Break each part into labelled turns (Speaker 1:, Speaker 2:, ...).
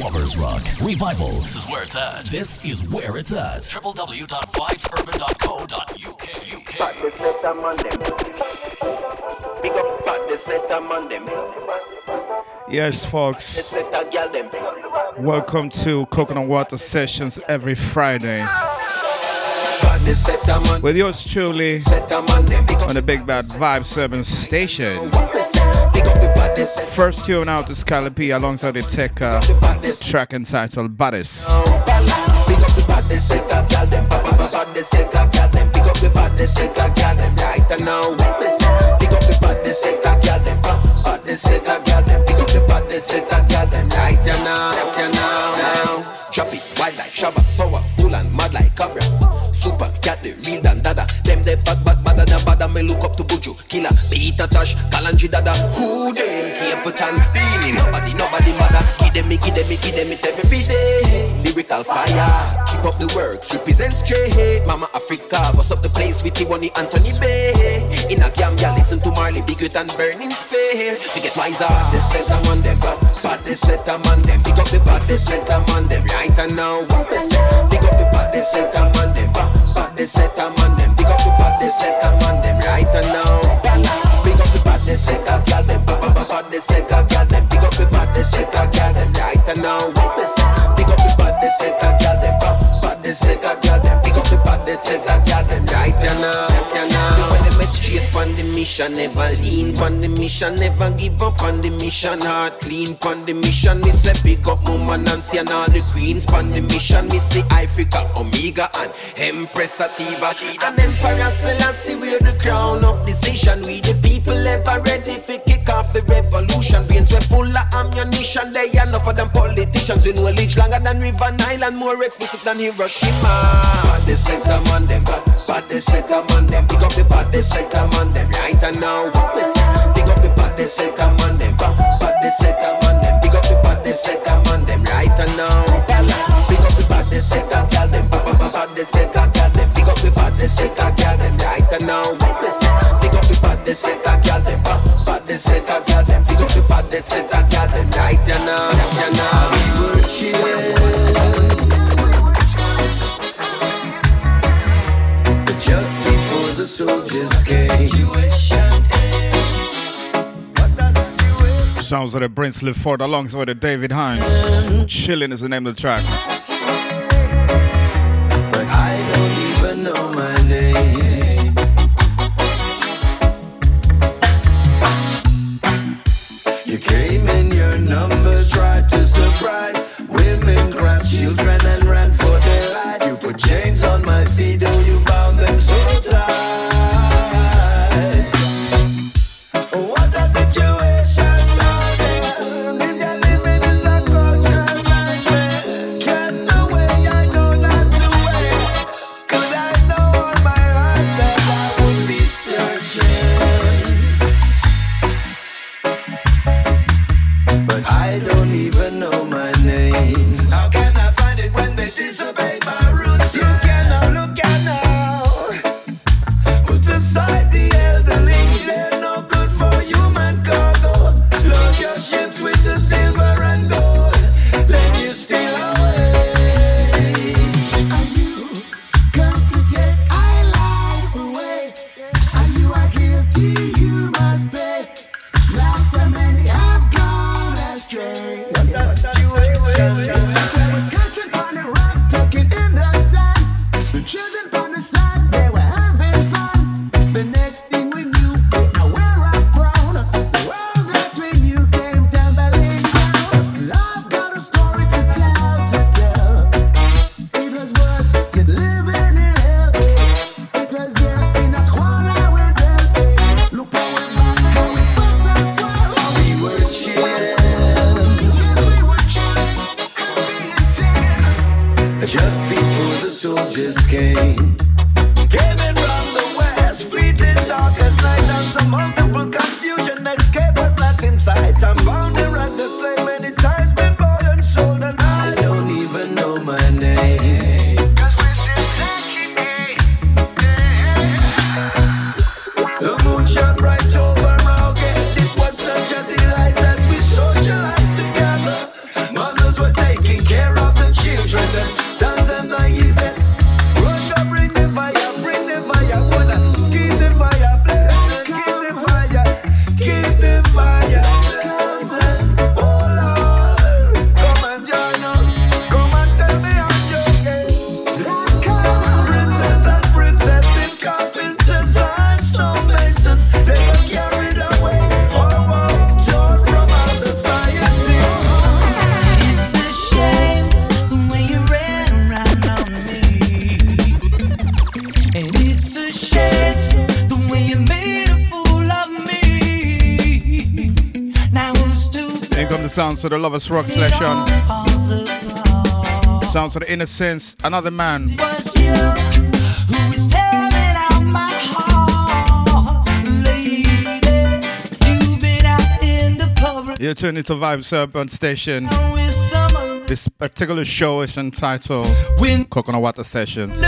Speaker 1: Lovers Rock Revival. This is where it's at. This is where it's at. www.vibesurban.co.uk.
Speaker 2: Big up the set on them.
Speaker 3: Yes, folks. Welcome to Coconut Water Sessions every Friday. With yours truly on the Big Bad Vibe Serving Station. First tune out is Cali P alongside the tech uh, track entitled Baddest. Drop it wild like Shabba, powerful and mad like Cobra. Super cat, the real. Them Me look up to Buju, Killer, Peter Tosh, Kalanji dada. Who them Capleton? Beenie, nobody, nobody mother. Give them me, give them me, give them it every day. Lyrical fire, keep up the works, represent straight. Mama Africa, what's up the place with Tiwani Anthony B? In a Gambia, listen to Marley, big and burning spear. To get wiser, they set them on them, bad they set them on them. Pick up the bad they set them on them. Right and now, what me say? Pick up the bad they set them on them, bad they set them on them. Pick up the bad they set them on them. Right and now, pick up the bad set them, girl them, bad they set them, girl them. Pick up the bad set them, girl mission, never lean on the mission, never give up on the mission. Heart clean on the mission. Me say pick up Mama Nancy and all the queens on the mission. Me see Africa, Omega and Empress Ativa. And Emperor Selassie wear the crown of decision. We the people ever ready for kick off the revolution. Brains we full of ammunition. They enough of them politicians. We knowledge longer than River Nile and more explicit than Hiroshima. Bad they set them on them, bad, bad they set them on them. Pick up the bad they set them on them. Right and now? Pick up the bad they set them on them, bad, bad they set them on them. Pick up the bad they set them on them. Right and now, pick up the bad they set them, girl them, bad, bad, bad they set them, girl them. Pick up the bad they set them, girl them. Right and now? Pick up the bad they set them, girl them, bad set them, girl them. Pick up the bad they set them, girl them. Right and now, right and now, we were before the soldiers came. Sounds like a Brinsley Forde alongside the David Hinds. Chilling is the name of the track.
Speaker 4: Sounds of the Lovers Rock selection. Um, sounds of the Innocence, another man. You're tuning to Vibes Urban Station. This particular show is entitled Coconut Water Sessions.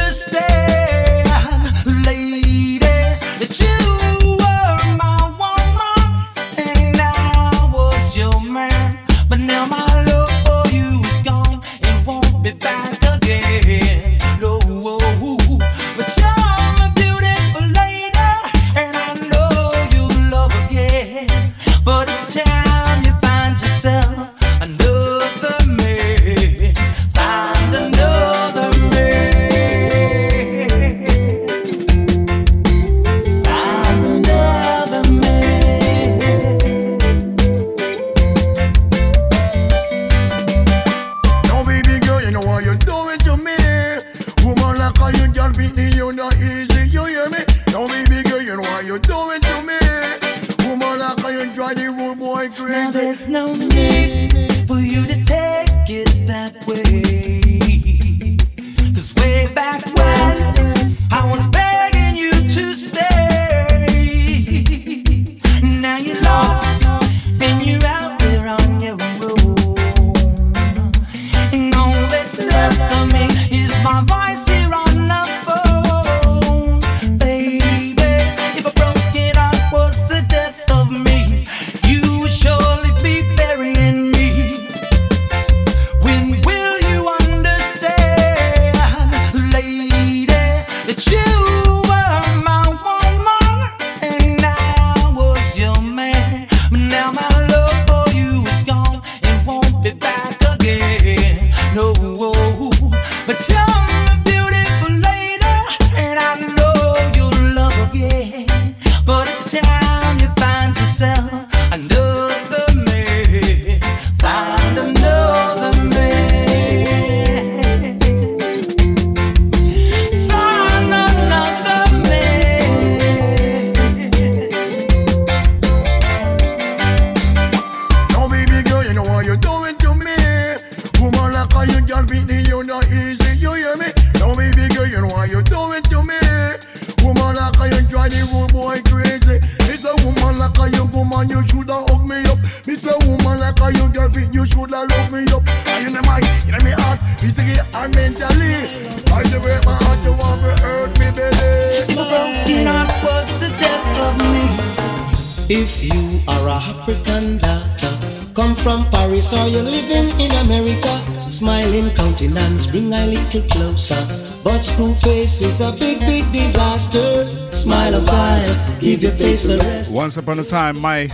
Speaker 4: Once upon a time, my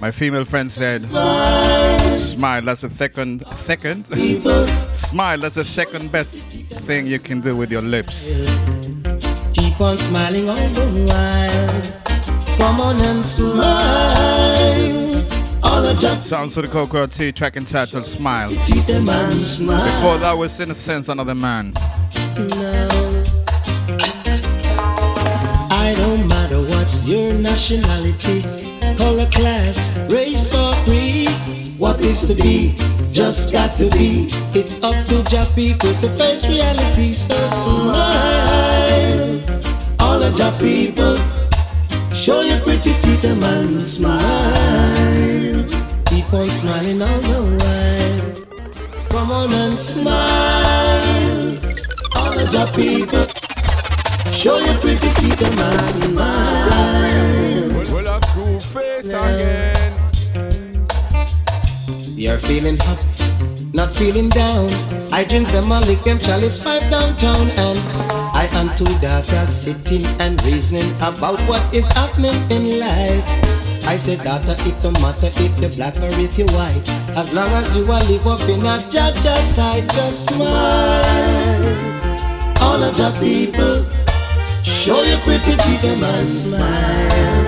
Speaker 4: my female friend said, "Smile. That's a second, second. Smile. That's the second best thing you can do with your lips."
Speaker 5: Keep on smiling all the while. Come on and smile.
Speaker 4: Sounds of the Cocoa Tea track entitled Smile. Before that was In a Sense Another Man.
Speaker 5: I your nationality, color, class, race, or creed. What is to be, just got to be. It's up to your people to face reality. So smile, all of your people. Show your pretty teeth and smile. Keep on smiling all the while. Come on and smile, all of people. Show your pretty teeth and smile.
Speaker 6: Well, a screw face again.
Speaker 5: You're feeling up, not feeling down. I drink some lick them chalice five downtown, and I and two daughters sitting and reasoning about what is happening in life. I said, daughter, it don't matter if you're black or if you're white. As long as you are live up in a Jaja side, just smile. All of the people. Show your pretty teeth and smile.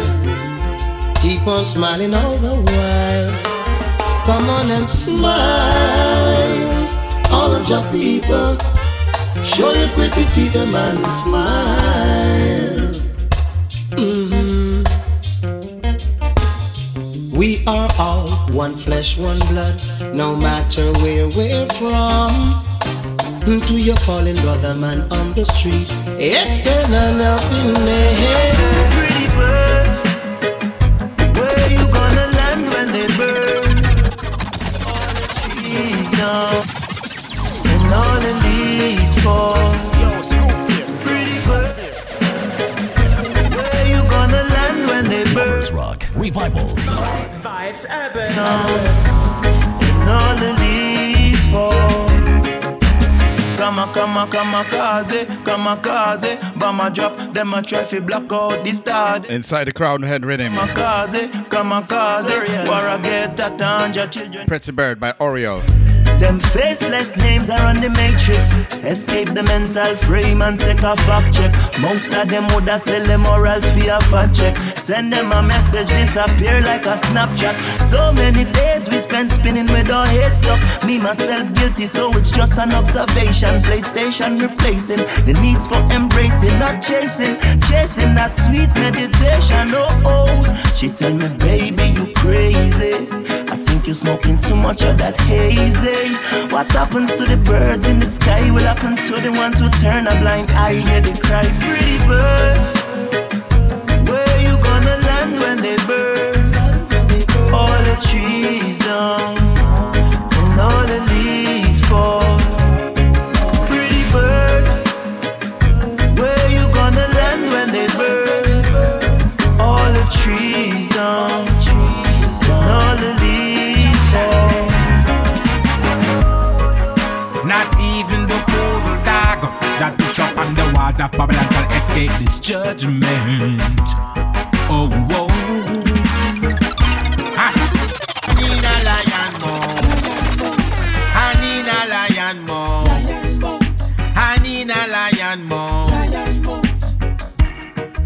Speaker 5: Keep on smiling all the while. Come on and smile. All of your people. Show your pretty teeth and smile. Mm-hmm. We
Speaker 7: are all one flesh, one blood, no matter where we're from. To your fallen brother man on the street, extend an helping hand.
Speaker 8: Pretty bird, where you gonna land when they burn? All the trees now, and all the leaves fall. Pretty bird, where you gonna land when they burn?
Speaker 1: Rock Revivals.
Speaker 8: now, kama kaze, kama kaze, Bama drop, them a try fi block out the start.
Speaker 2: Inside the crowd head rhythm.
Speaker 8: Kamikaze, kamikaze, war I get a tanja children.
Speaker 2: Pretty Bird by Oreo.
Speaker 8: Them faceless names are on the matrix. Escape the mental frame and take a fact check. Most of them woulda sell them morals for a fat check. Send them a message, disappear like a Snapchat. So many days we spent spinning with our heads stuck. Me myself guilty, so it's just an observation. PlayStation replacing the needs for embracing, not chasing, chasing that sweet meditation. Oh oh, she tell me, baby, you crazy. Think you're smoking too much of that hazy. What happens to the birds in the sky will happen to the ones who turn a blind eye. Hear they cry, pretty bird. Where you gonna land when they burn? All the trees down
Speaker 9: that push up on the walls of Babylon can escape this judgment. Oh, whoa. I need a lion. I need a lion mouth. I need a lion.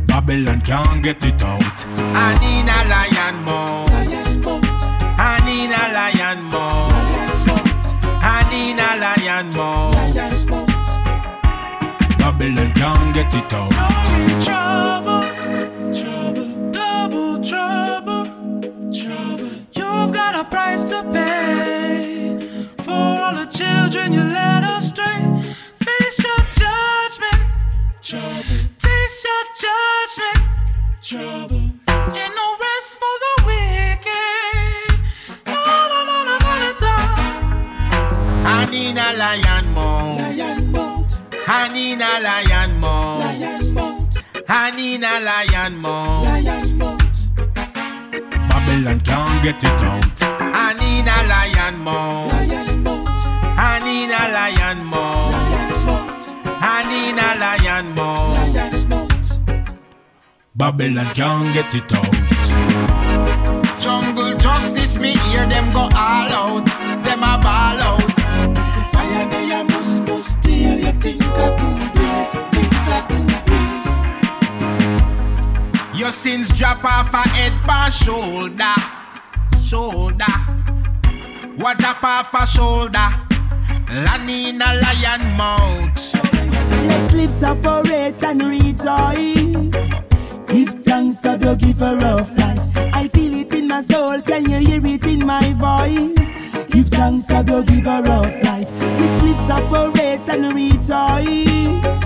Speaker 9: Babylon can't get it out. I need a lion mouth. I need a lion mouth. I need a lion mouth. Babylon can't get it out.
Speaker 8: Trouble, trouble, double trouble, trouble. You've got a price to pay for all the children you led astray. Face your judgment, trouble. Taste your judgment, trouble. Ain't no rest for the wicked. No, no, no, no, no, no,
Speaker 9: I need a lion mouth. I need a lion mouth. I need a lion mouth. Babylon can't get it out. I need a lion mouth. I need a lion mouth. I need a lion mouth. Babylon can't get it out. Jungle justice, me hear them go all out. Them a ball out.
Speaker 8: Fire they a must must think a cool breeze Think a cool breeze
Speaker 9: Your sins drop off a head pa shoulder, shoulder. What drop off a shoulder? Land in a lion mouth.
Speaker 10: Let's lift up our rates and rejoice. Give thanks to the giver of life. I feel it in my soul. Can you hear it in my voice? Give thanks to the giver of life. Let's lift up our rates and rejoice.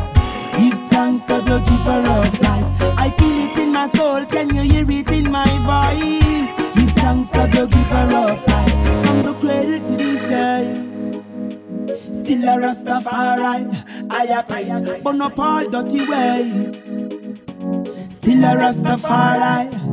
Speaker 10: Give thanks to the giver of life. I feel it in my soul. Can you hear it in my voice? Give thanks to the giver of life. From the cradle to these days. Still a Rastafari, I a praise, but no all dirty ways. Still a Rastafari.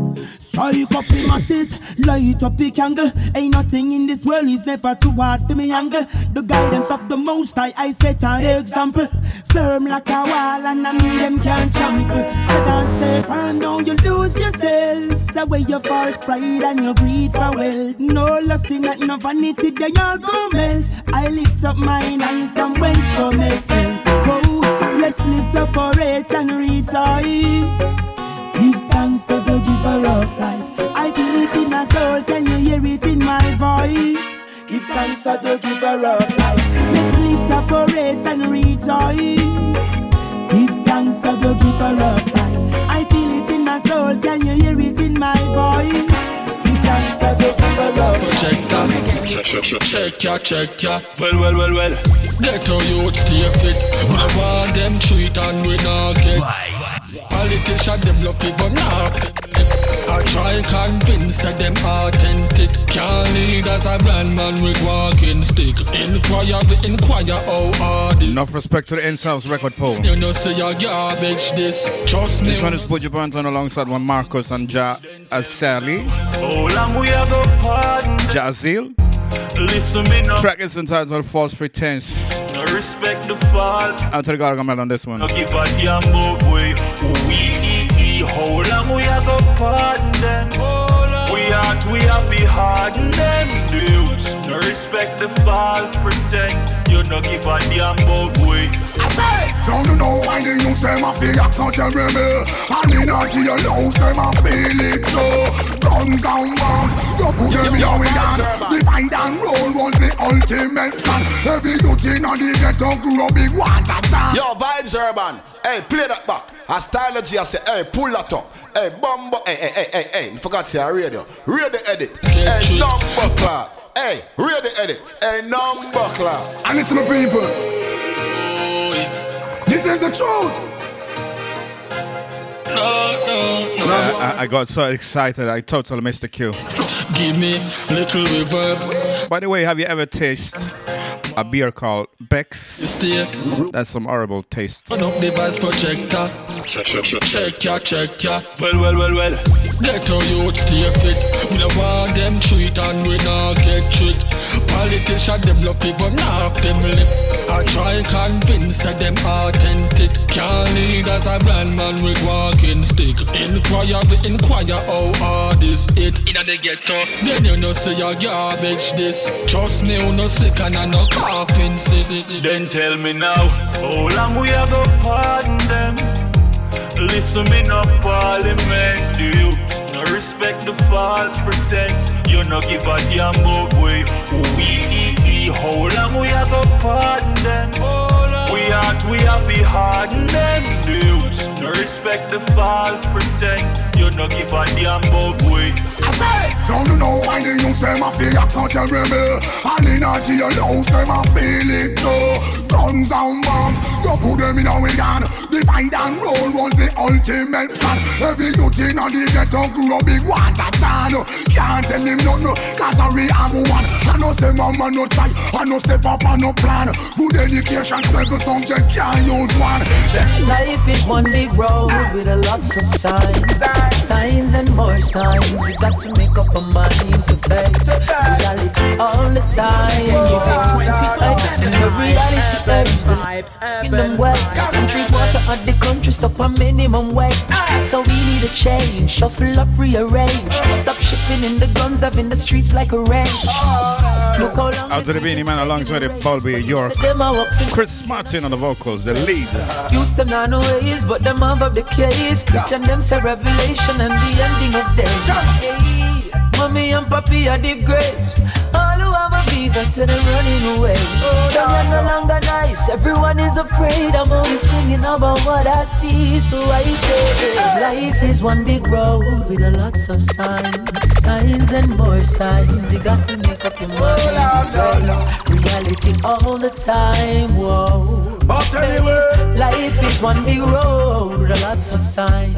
Speaker 10: Strike up the matches, light up the candle. Ain't nothing in this world is never too hard for me angle. The guidance of the most high, I set an example. Firm like a wall, and I mean them can't trample. I don't stay firm, don't you lose yourself. The way you false pride and you breathe for wealth. No loss in that, no vanity, they all go melt. I lift up mine and whence come it Oh, let's lift up our heads and rejoice. Give thanks to the giver of life. I feel it in my soul. Can you hear it in my voice? Give thanks to the giver of life. Let's lift up our rates and rejoice. Give thanks to the giver of life. I feel it in my soul. Can you hear it in my voice? Give thanks
Speaker 11: I just feel love.
Speaker 12: Projector. Check ya, check ya.
Speaker 13: Well, well, well, well.
Speaker 12: Get our youth stay fit. We don't want them treat and we not get. Politician them love it but not. I try convince that them authentic. Can't lead as a blind man with walking stick. Inquire, we inquire oh, how hard it.
Speaker 2: Enough respect to the in-house record poll.
Speaker 12: You know say you're garbage this. Trust me.
Speaker 2: This one is Buju Banton alongside one Marcus and Ja Asali.
Speaker 13: How long we have a pardon?
Speaker 2: Jazil.
Speaker 13: Listen me now.
Speaker 2: Track is entitled False Pretense.
Speaker 13: No respect the false.
Speaker 2: Out to the Gargamel on this one.
Speaker 13: No give a damn about way. We how long we have a pardon them? We aren't we happy harden them dudes. No respect the false pretense. You no give a damn about way.
Speaker 11: I say, don't you know why the youth them a feel accent terrible? And in a jail house them a feel it too. Guns and bombs, you put them in our gun. Divide and roll was the ultimate plan. Every youth in a the ghetto grew a big water jam.
Speaker 14: Yo, vibes urban. Hey, play that back. A stylogy, I say, hey, pull that up. Hey, bumbo, hey, hey, hey, hey, hey. Forgot to say radio. Radio edit. Hey, number clock. Hey, radio edit. Hey, number clock.
Speaker 11: And listen to people. This is the truth.
Speaker 2: I, I- I got so excited, I totally missed the cue.
Speaker 12: Give me little reverb.
Speaker 2: By the way, have you ever tasted a beer called Beck's? Uh, That's some horrible taste.
Speaker 12: Turn up device projector. Check ya, check ya.
Speaker 13: Well, well, well, well.
Speaker 12: Get our youth stay fit. We don't want them treat and we not get tricked. Politician them love it but not them lip. I try convince that them authentic. Can't lead as a blind man with walking stick. Inquire, we inquire how hard is it. Inna the ghetto, then you know say you're garbage this. Trust me, you no sick and I no
Speaker 13: Then tell me now, how long we have a pardon them? Listen me no parliament, the youths no respect the false pretense. You no give a damn about way. We how long we have a pardon them? We aren't we happy harden them, the no respect the false pretense. You no give a damn about way.
Speaker 11: I don't know why the youth them a feel accent terrible? And in a jail house them a feel it too. Guns and bombs, you put them in our gun. Divide and roll was the ultimate plan. Every youth in a the ghetto grew a big water jar. Can't tell him nothing, cause I have one. I know say mama no try, I know say papa no plan. Good education, seven subject can't use one.
Speaker 15: Life is one big road with a lots of signs, signs and more signs. Got to make up our minds to face reality all the time. Music And the reality urges the in them well. Country water at the country stop a minimum wage. So we need a change, shuffle up, rearrange. Stop shipping in the guns up in the streets like a range. Look how long
Speaker 2: Out to the Beenie Man alongside the Bulby York. Chris Martin on the vocals, the lead.
Speaker 15: Used them not know ways, but them have up the case. Christian them say revelation and the ending of days. Mommy and papi are deep graves. All who have a visa say they're running away. Don't no longer nice. Everyone is afraid. I'm only singing about what I see. So I say, life is one big road with a lots of signs, signs and more signs. You got to make up your mind. Reality all the time. Whoa.
Speaker 11: But anyway,
Speaker 15: Life is one big road with a lots of signs,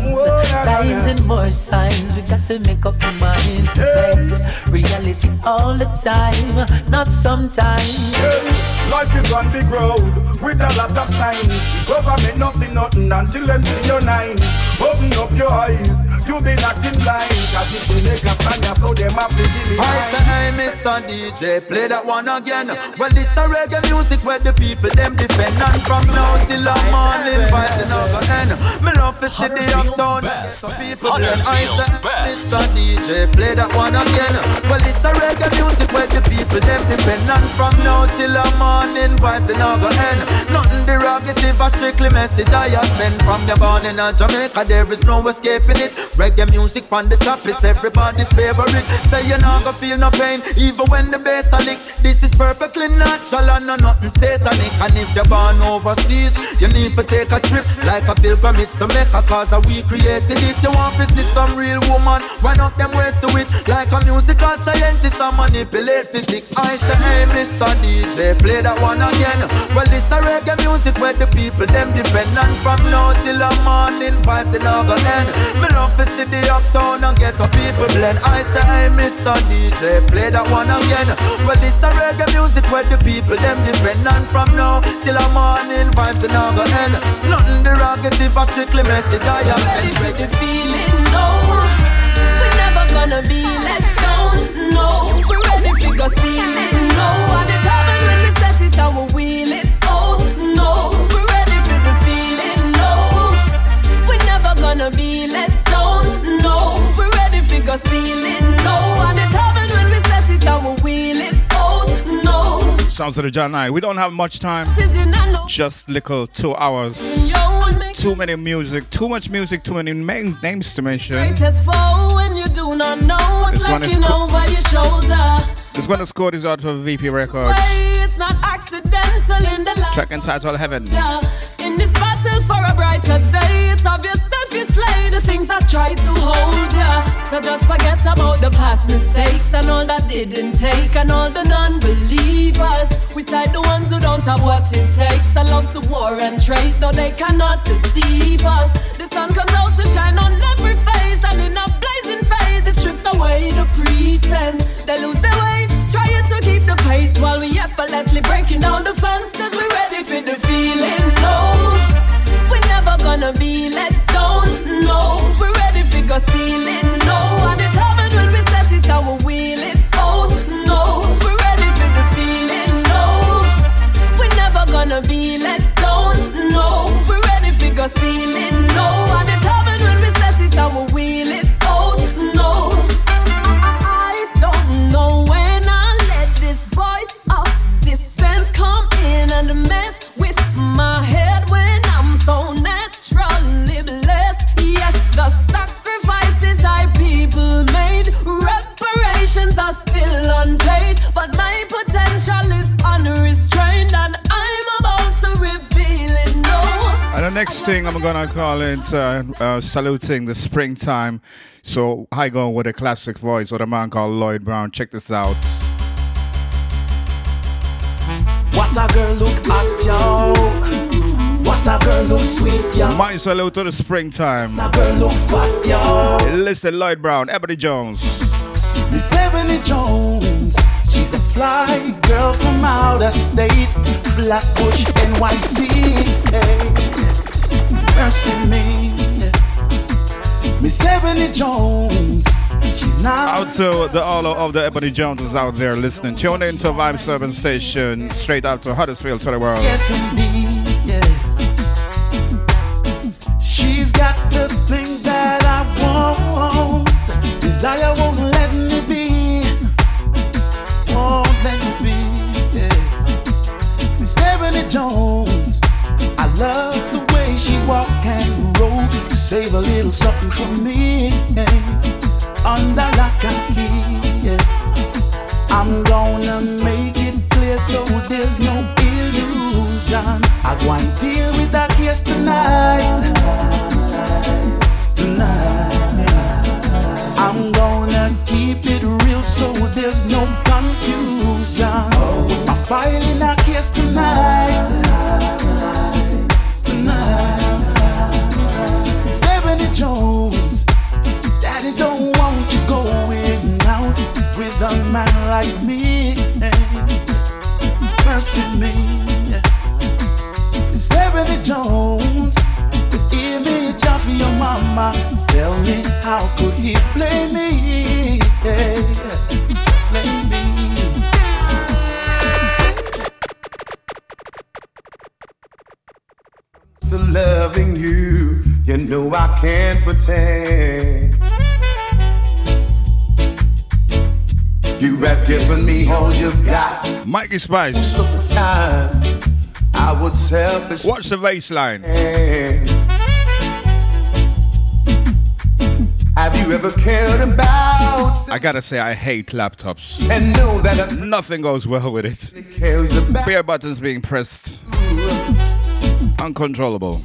Speaker 15: signs and more signs. We got to make up our minds face reality all the time, not sometimes.
Speaker 11: Yeah, Life is on the road with a lot of signs. Government not see nothing until them see your nine. Open up your eyes, you been acting blind. Cause if they make a stand, yeah, so them have to give it
Speaker 16: I say, hey, Mr. DJ, play that one again. Well, this a reggae music where the people them defend. And from now till the morning, fighting over end. Me love to see the uptown. So people then I say, Mr. DJ, play that one again. Well, this a reggae music where the people them defend. And
Speaker 17: from now till the morning vibes and all go end. Nothing derogative, a strictly message I send from your born in Jamaica. There is no escaping it. Reggae music from the top, it's everybody's favorite. Say you're not gonna feel no pain, even when the bass a lick. This is perfectly natural and no nothing satanic. And if you're born overseas, you need to take a trip like a pilgrimage to make a cause we created it. You want to see some real woman, run up them ways to it like a musical scientist and manipulate physics. I say, hey, Mr. DJ, play that one again. Well, this a reggae music where the people them depend on from now till the morning vibes in over end. Me love see the uptown and get a people blend. I say, hey, Mr. DJ, play that one again. Well, this a reggae music where the people them depend on from now till the morning vibes in over end. Nothing derogative, a strictly message I have sent.
Speaker 15: Ready feeling, no, we're never gonna be let down. No, we're ready go ceiling. No,
Speaker 2: Sounds of the John Night. We don't have much time. Just little two hours. Too many music, too much music, too many main names to mention.
Speaker 15: Greatest foe when you do not know what's
Speaker 2: This one is co-
Speaker 15: over your shoulder.
Speaker 2: This one is scored is out of VP Records.
Speaker 15: It's not accidental in the light.
Speaker 2: Track entitled Heaven.
Speaker 15: In this battle for a brighter day, it's obvious self you slay the things I try to hold ya. So just forget about the past mistakes and all that didn't take, and all the non-believers. We side the ones who don't have what it takes. I love to war and trace, so they cannot deceive us. The sun comes out to shine on every face, and in a blazing phase, it strips away the pretense. They lose their way, trying to keep the pace while we effortlessly breaking down the fences. We're ready for the feeling. No, we're never gonna be let down. No, we're ready for go ceiling. No, and it happened when we set it and we wheel it out. No, we're ready for the feeling. No, we're never gonna be let down. No, we're ready for go ceiling. No,
Speaker 2: next thing I'm gonna call it uh, uh, saluting the springtime. So I go with a classic voice with a man called Lloyd Brown. Check this out.
Speaker 18: What a girl look at yo. What a girl look sweet yo.
Speaker 2: My salute to the springtime.
Speaker 18: What a girl look fat yo.
Speaker 2: Listen, Lloyd Brown, Ebony Jones.
Speaker 18: Miss Ebony Jones. She's a fly girl from outer state. Blackbush, NYC. Hey. Mercy me. Miss Ebony Jones.
Speaker 2: Out to the all of the Ebony Joneses out there listening. Tune in to Vibe 7 Station, straight out to Huddersfield to the world.
Speaker 18: Yes, indeed. Yeah. She's got the thing that I want. Desire won't let me be. Won't let me be. Yeah. Miss Ebony Jones. I love the way she walk and roll. Save a little something for me. Under lock and key. I'm gonna make it clear so there's no illusion. I go and deal with that case tonight. Tonight. I'm gonna keep it real so there's no confusion. Oh, My file in that case. Tonight. Like me. Mercy me. Seventy Jones, the image of your mama. Tell me how could he play me? Play me. To loving you, you know I can't pretend. You have given me all you've got.
Speaker 2: Mikey Spice.
Speaker 18: Most of the time, I would selfish.
Speaker 2: Watch the bass line.
Speaker 18: Have you ever cared about?
Speaker 2: I gotta say, I hate laptops.
Speaker 18: And know that
Speaker 2: nothing goes well with it. Bare buttons being pressed, uncontrollable.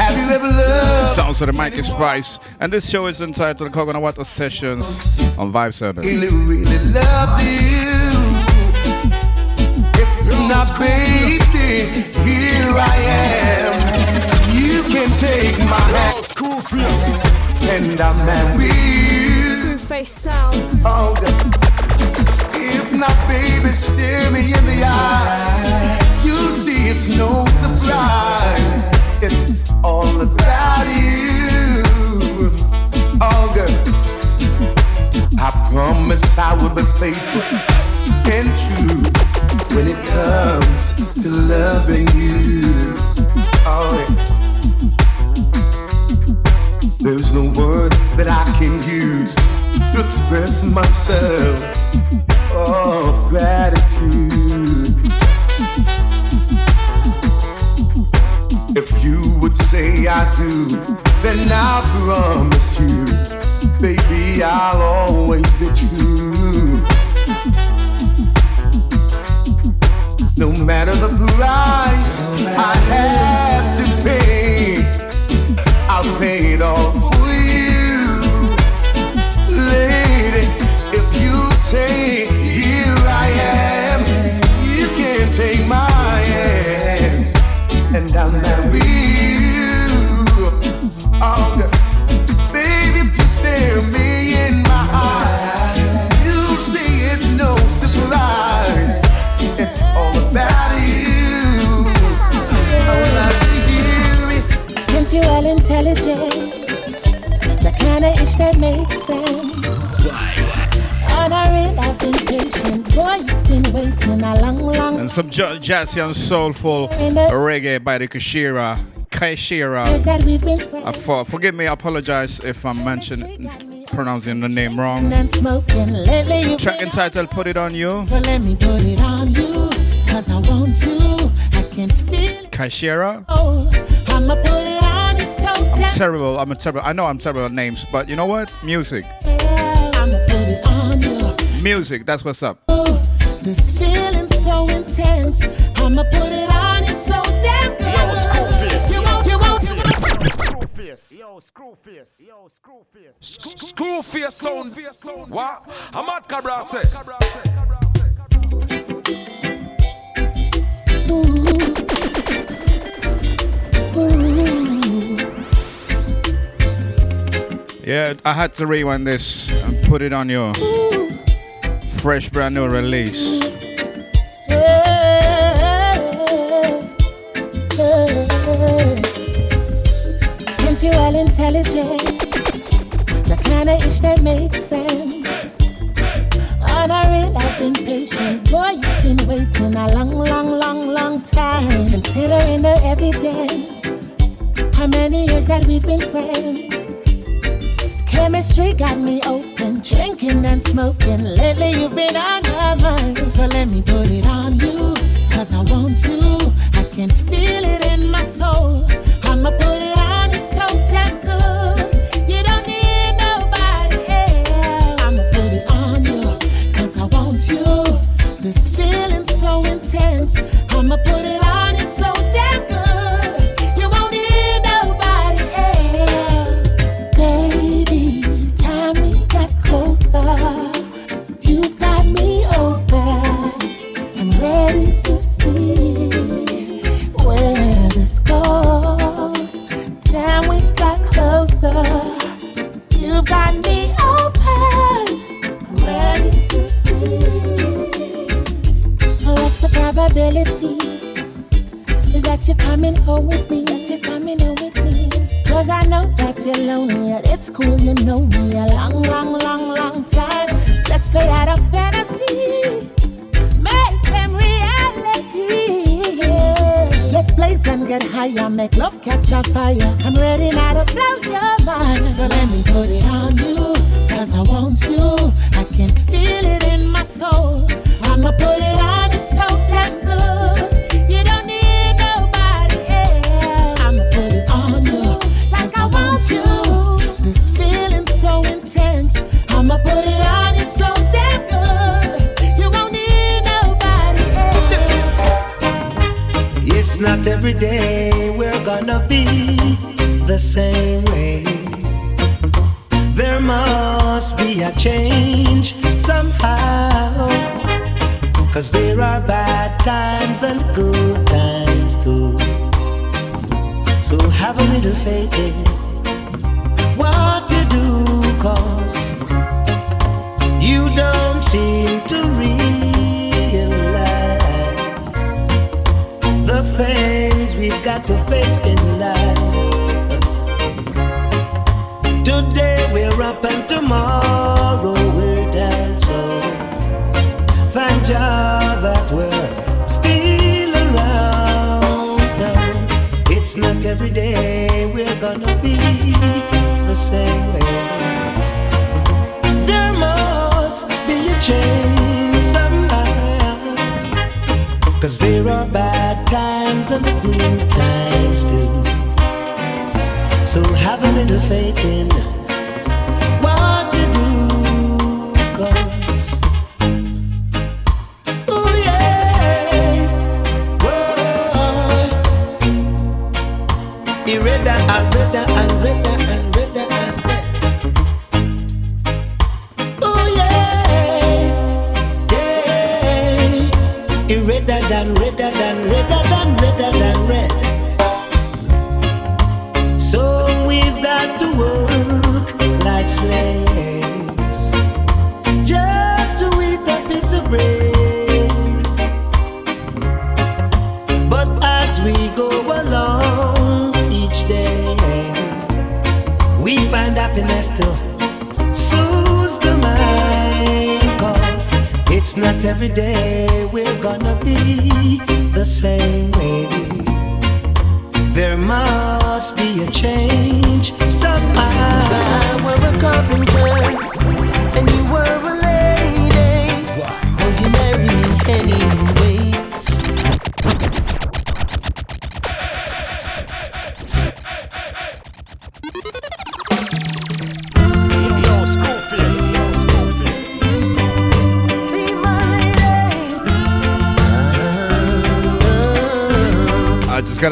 Speaker 18: Have you ever loved?
Speaker 2: Sounds of the Mikey Spice, and this show is entitled Coconut Water Sessions on Vibe Service.
Speaker 18: Really, really loves you. If not, baby, here I am. You can take my hand. School face. And I'm married.
Speaker 19: School face sound.
Speaker 18: Oh, if not, baby, stare me in the eye. You'll see it's no surprise. It's all about you. Oh, girl. I promise I will be faithful and true when it comes to loving you. There's no word that I can use to express myself of gratitude. If you would say I do, then I promise you, baby, I'll always be true. No matter the price I have to pay, I'll pay it all for you, lady. If you say here I am, you can take my hands, and I'll
Speaker 20: the kind of ish that makes sense. On a real, I've been patient. Boy, you've been waiting a long, long
Speaker 2: And some j- jazzy and soulful uh, reggae by the Kashira. Kaishira.
Speaker 20: years that we've been friends.
Speaker 2: I for, forgive me, I apologize if I'm mentioning, pronouncing the name wrong.
Speaker 20: and smoking. Lately, you've
Speaker 2: Track entitled Put It On You.
Speaker 20: So let me put it on you, cause I want you. I can feel it.
Speaker 2: Kaishira.
Speaker 20: Oh,
Speaker 2: terrible. I'm a terrible. I know I'm terrible at names, but you know what? Music.
Speaker 20: damn. I'ma put it on you.
Speaker 2: Music. That's what's up.
Speaker 20: Oh, this feeling so intense. I'ma put it on you so damn good. Yo, screw face. You won't, you won't, you won't.
Speaker 21: Yo, screw face. Yo, screw face. Screw face sound. What? I'm at Cabra say.
Speaker 2: Yeah, I had to rewind this and put it on your fresh, brand new release.
Speaker 20: Sensual intelligence, the kind of ish that makes sense. On a real, I've been patient. Boy, you've been waiting a long, long, long, long time. Considering the evidence, how many years that we've been friends. Chemistry got me open, drinking and smoking. Lately, you've been on my mind. So let me put it on you, cause I want you.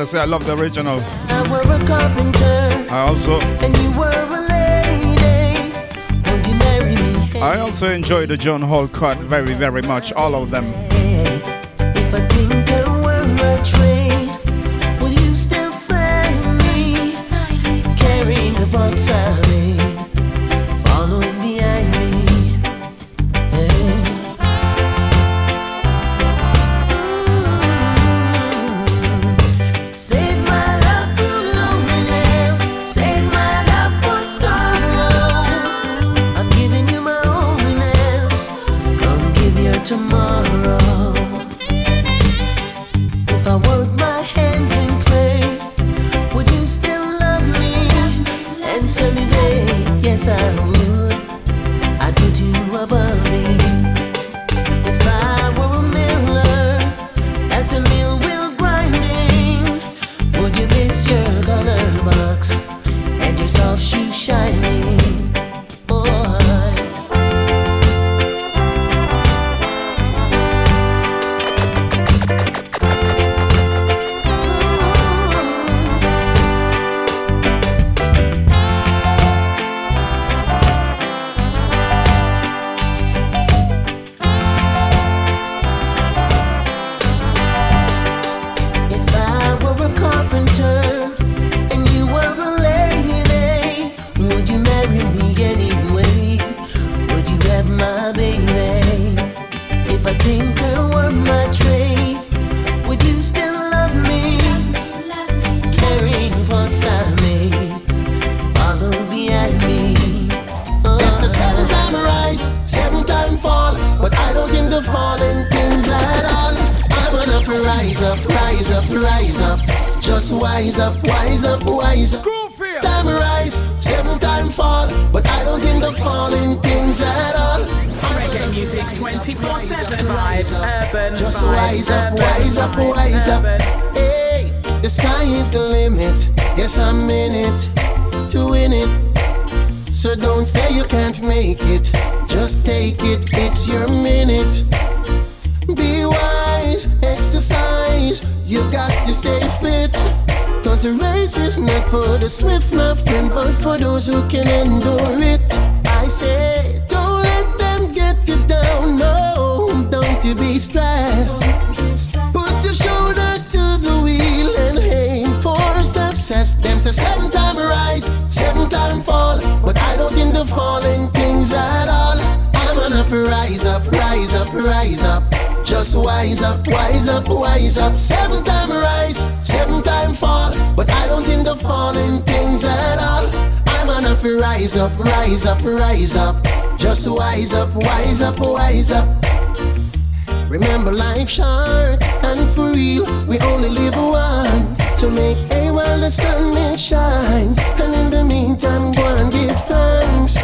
Speaker 7: say I love the original.
Speaker 2: I were a carpenter.
Speaker 7: I also.
Speaker 2: And you were a lady.
Speaker 7: I also enjoy the John Holt cut very, very much. All of them. Wise up, oh, wise up. Remember life short and for real, we only live one. So make hay while the sun it shines. And in the meantime, go and give thanks.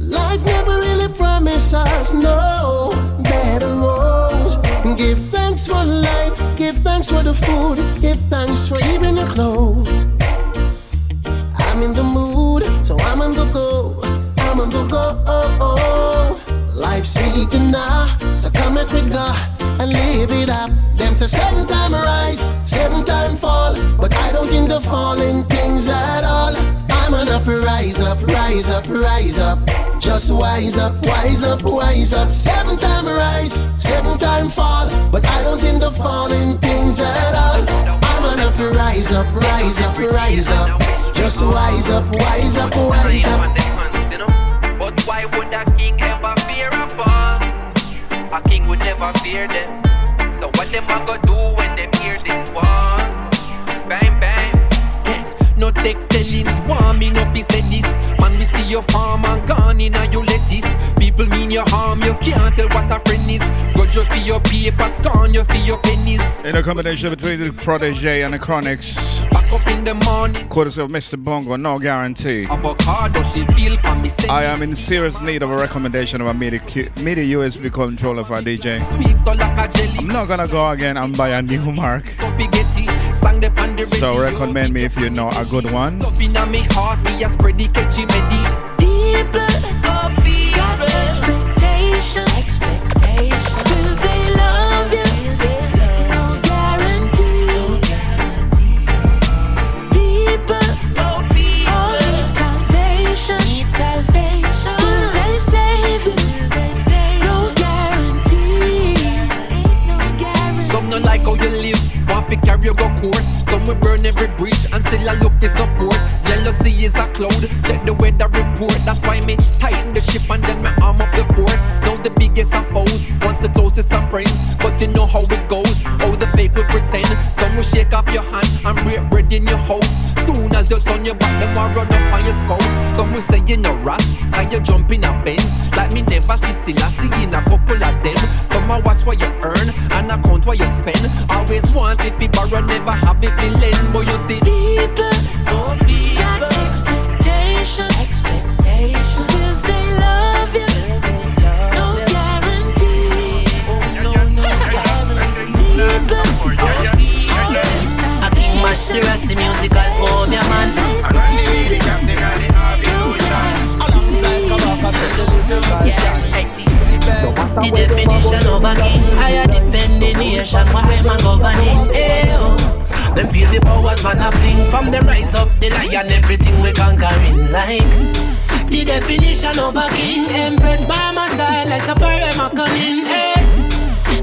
Speaker 7: Life never really promised us no better roads. Give thanks for life, give thanks for the food, give thanks for even the clothes. Go and live it up. Them say seven time rise, seven time fall, but I don't think the falling things at all. I'm enough to rise up, rise up, rise up. Just wise up, wise up, wise up. Seven time rise, seven time fall, but I don't think the falling things at all. I'm enough to rise up, rise up, rise up. Just wise up, wise up, wise up.
Speaker 22: But why would a king ever? A king would never fear them. So what them a go do when them hear this war? Bang bang.
Speaker 17: No take tellings, want me no fi say this Man, we see your farm and gone in and you let this People mean your harm, you can't tell what a friend is Grudge you for your paper, scorn you for your pennies
Speaker 2: In a combination between the Protoje and the Chronixx.
Speaker 17: Back up in the morning
Speaker 2: Quarters of Mr. Bongo, no guarantee.
Speaker 17: Avocado, she feel for me
Speaker 2: I am in serious need of a recommendation of a MIDI, Q- MIDI USB controller for a DJ.
Speaker 17: Sweet so like a jelly
Speaker 2: I'm not gonna go again and buy a new mark.
Speaker 17: So forgetty, the pan
Speaker 2: So recommend me if you know a good one.
Speaker 17: Love in a me heart, me a spread the catchy melody
Speaker 20: People, people, expectation, expectation. You
Speaker 17: go court. Some will burn every bridge and still I look for support. Jealousy is a cloud, check the weather report. That's why me tighten the ship and then me arm up the fort. Now the biggest of foes, once the closest of friends. But you know how it goes, all the fake will pretend. Some will shake off your hand and break bread in your house. Soon as you turn your back, them will run up on your spouse. Some will say you no ras, and you jump in a Benz. Like me never see still I see in a couple of them. Some will watch what you earn and account what you spend. Always want if you borrow, never have it to lend. But you see,
Speaker 20: People, oh people,
Speaker 23: much the rest the musical phobia man. The definition of a king, I defend the nation, what a governing. Hey, oh. Them feel the powers man a fling From them rise up the lion Everything we conquering like The definition of a king Empress by my side Like a forever cunning hey.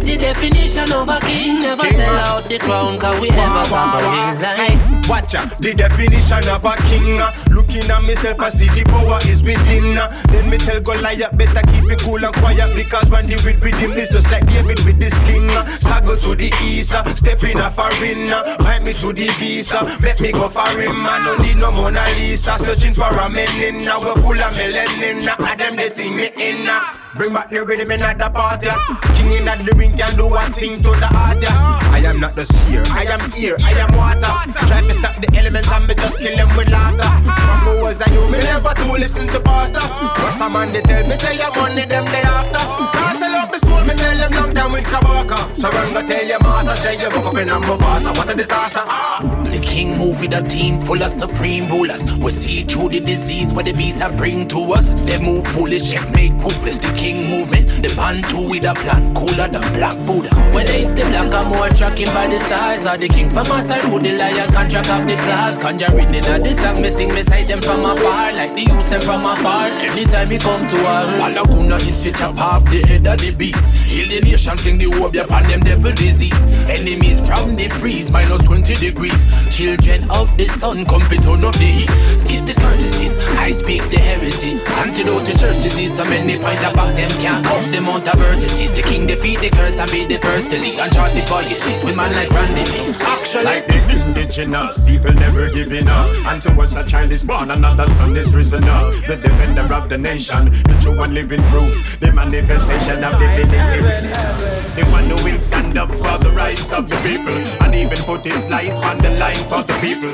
Speaker 23: The definition of a king Never sell out the crown Cause we ever suffering like
Speaker 9: Watch out, the definition of a king. uh, Looking at myself, I see the power is within. uh. Then me tell Goliath, better keep it cool and quiet because when the read with him is just like David with the sling. uh. Sago to the east, step in a foreign. Bite me to the beast, bet me go for him. I don't need no Mona Lisa, searching for a melanin. Now we're full of melanin. I them they think me in. Bring back the rhythm in at the party. King in at the ring can do one thing to the heart. yeah. I am not the seer, I am here, I am water. Try to stop the elements and me just kill them with laughter. From who was I you? Me never to listen to pastor. Rasta man they tell me say I'm money them day after. Can't sell out my soul, me tell them
Speaker 24: long with Kabaka. Go tell your master, say you woke up in a Mufasa. What a disaster. Ah.
Speaker 25: The king move with a team full of supreme rulers. We see through the disease what the beasts have bring to us. They move foolish, checkmate, ruthless. The king movement. The bantu with a plan cooler than black Buddha.
Speaker 17: Whether it's the black or more tracking by the stars or the king from us, I rule the lion contract of the class. Conjuring in the song, me sing beside them from afar, like the youth them from afar. Anytime me come to war, Alaguna hit switch up half the head of the beast. Nation, fling the hope upon them devil disease. Enemies from the freeze, minus 20 degrees. Children of the sun, come fit turn up the heat. Skip the courtesies, I speak the heresy. Antidote to church disease, so many point of fact them can't count the amount of vertices. The king defeat the curse and be the first to lead. Uncharted voyages with man like Randy Lee. Actually,
Speaker 24: Like the indigenous people never giving up. And towards a child is born, another son is risen up. The defender of the nation, the true and living proof, the manifestation of divinity. The one who will stand up for the rights of the people and even put his life on the line for the people.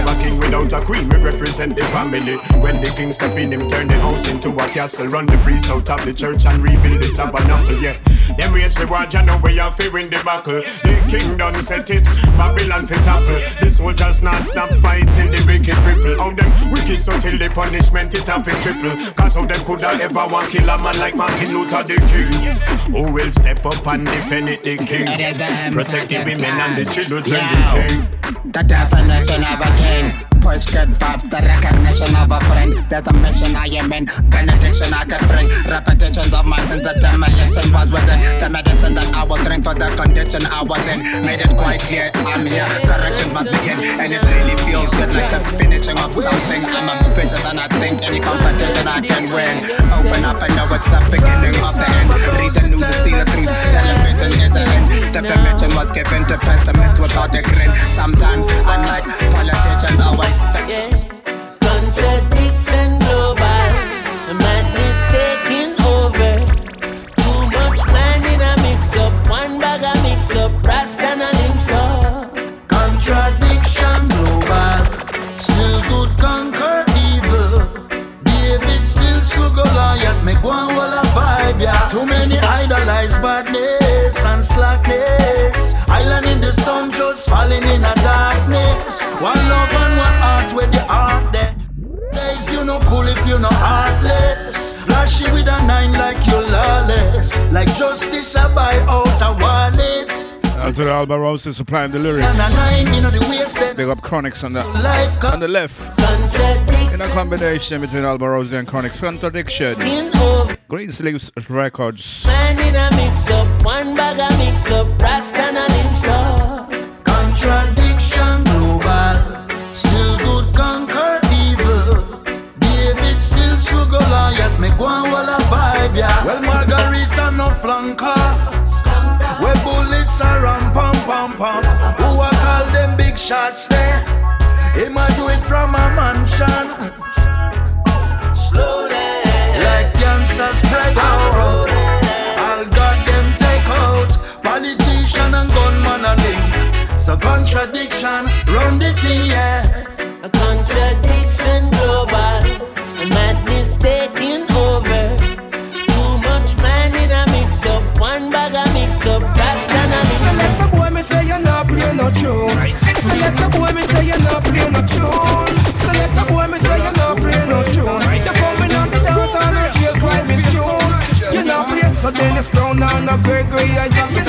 Speaker 24: A king without a queen, we represent the family. When the king step in, him turn the house into a castle, run the priest out of the church and rebuild the tabernacle. Yeah, them wage the war, you know we are fearing the battle. The king done set it, Babylon fit topple. The soldiers not stop fighting the wicked people. How them wicked so till the punishment it have to triple. Cause how them coulda ever want kill a man like Martin Luther the King. Who will step up and defend it the king? Protect the women and the children the king.
Speaker 26: The definition of a king. Push good vibes, the recognition of a friend. There's a mission I am in, benediction I can bring. Repetitions of my sins, the demolition was within. The medicine that I will drink for the condition I was in. Made it quite clear, I'm here. Correction must begin, and it really feels good like the finishing of something. I'm ambitious and I think any competition I can win. Open up and know it's the beginning of the end. Read the news, see the truth. Television is the end. The permission was given to pessimists without a grin. Sometimes, unlike politicians, always.
Speaker 17: Yeah. Contradiction global, madness taking over. Too much man in a mix up, one bag a mix up, Rasta
Speaker 27: vibe, yeah. Too many idolize badness and slackness. Island in the sun just falling in a darkness. One love and one heart where the heart there. Days you no cool if you no heartless. Flashy with a nine like you lawless. Like justice I buy out a wallet.
Speaker 2: Out to the Alborosie's supplying the lyrics.
Speaker 27: And a nine, you know the waist then.
Speaker 2: Big up Chronixx on the on the left. In a combination between Alborosie and Chronixx. Contradiction. Greensleeves Records.
Speaker 17: Man in a mix up, one bag a mix up, Rasta and a lips up.
Speaker 27: Contradiction global. Still good conquer evil. David still so Goliath. Make one wall a vibe, yeah. Well, Margarita no flankers. Where bullets are run, pom pom pom. Who I call them big shots there? He might do it from a mansion. Slowly. Like cancer spread out. I'll got them take out. Politician and gunman a link. So contradiction, run the thing, yeah.
Speaker 17: A contradiction
Speaker 28: tune. Select the boy, me say you not play no tune. You on the June. You Dennis Brown and Gregory Isaacs.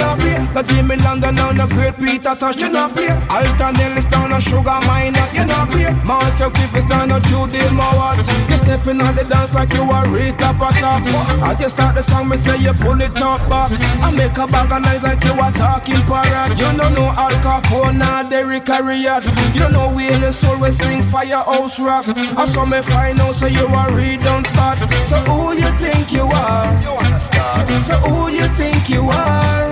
Speaker 28: You not play no Jimmy London and no Great Peter Tosh. You not play Alton Ellis down no Sugar Minott. You not play Marcia Griffiths down no Judy Mowatt. You stepping on the dance like you are Rita Patap. I just start the song, me say you pull it up back. I make a bag of night like you are talking parrot. You don't know Al Capone or Derrick Harriott. You don't know Wayne Soul we sing Firehouse Rock. I saw me find out so you are redone spot. So who you think you are? You wanna start? So who you think you are?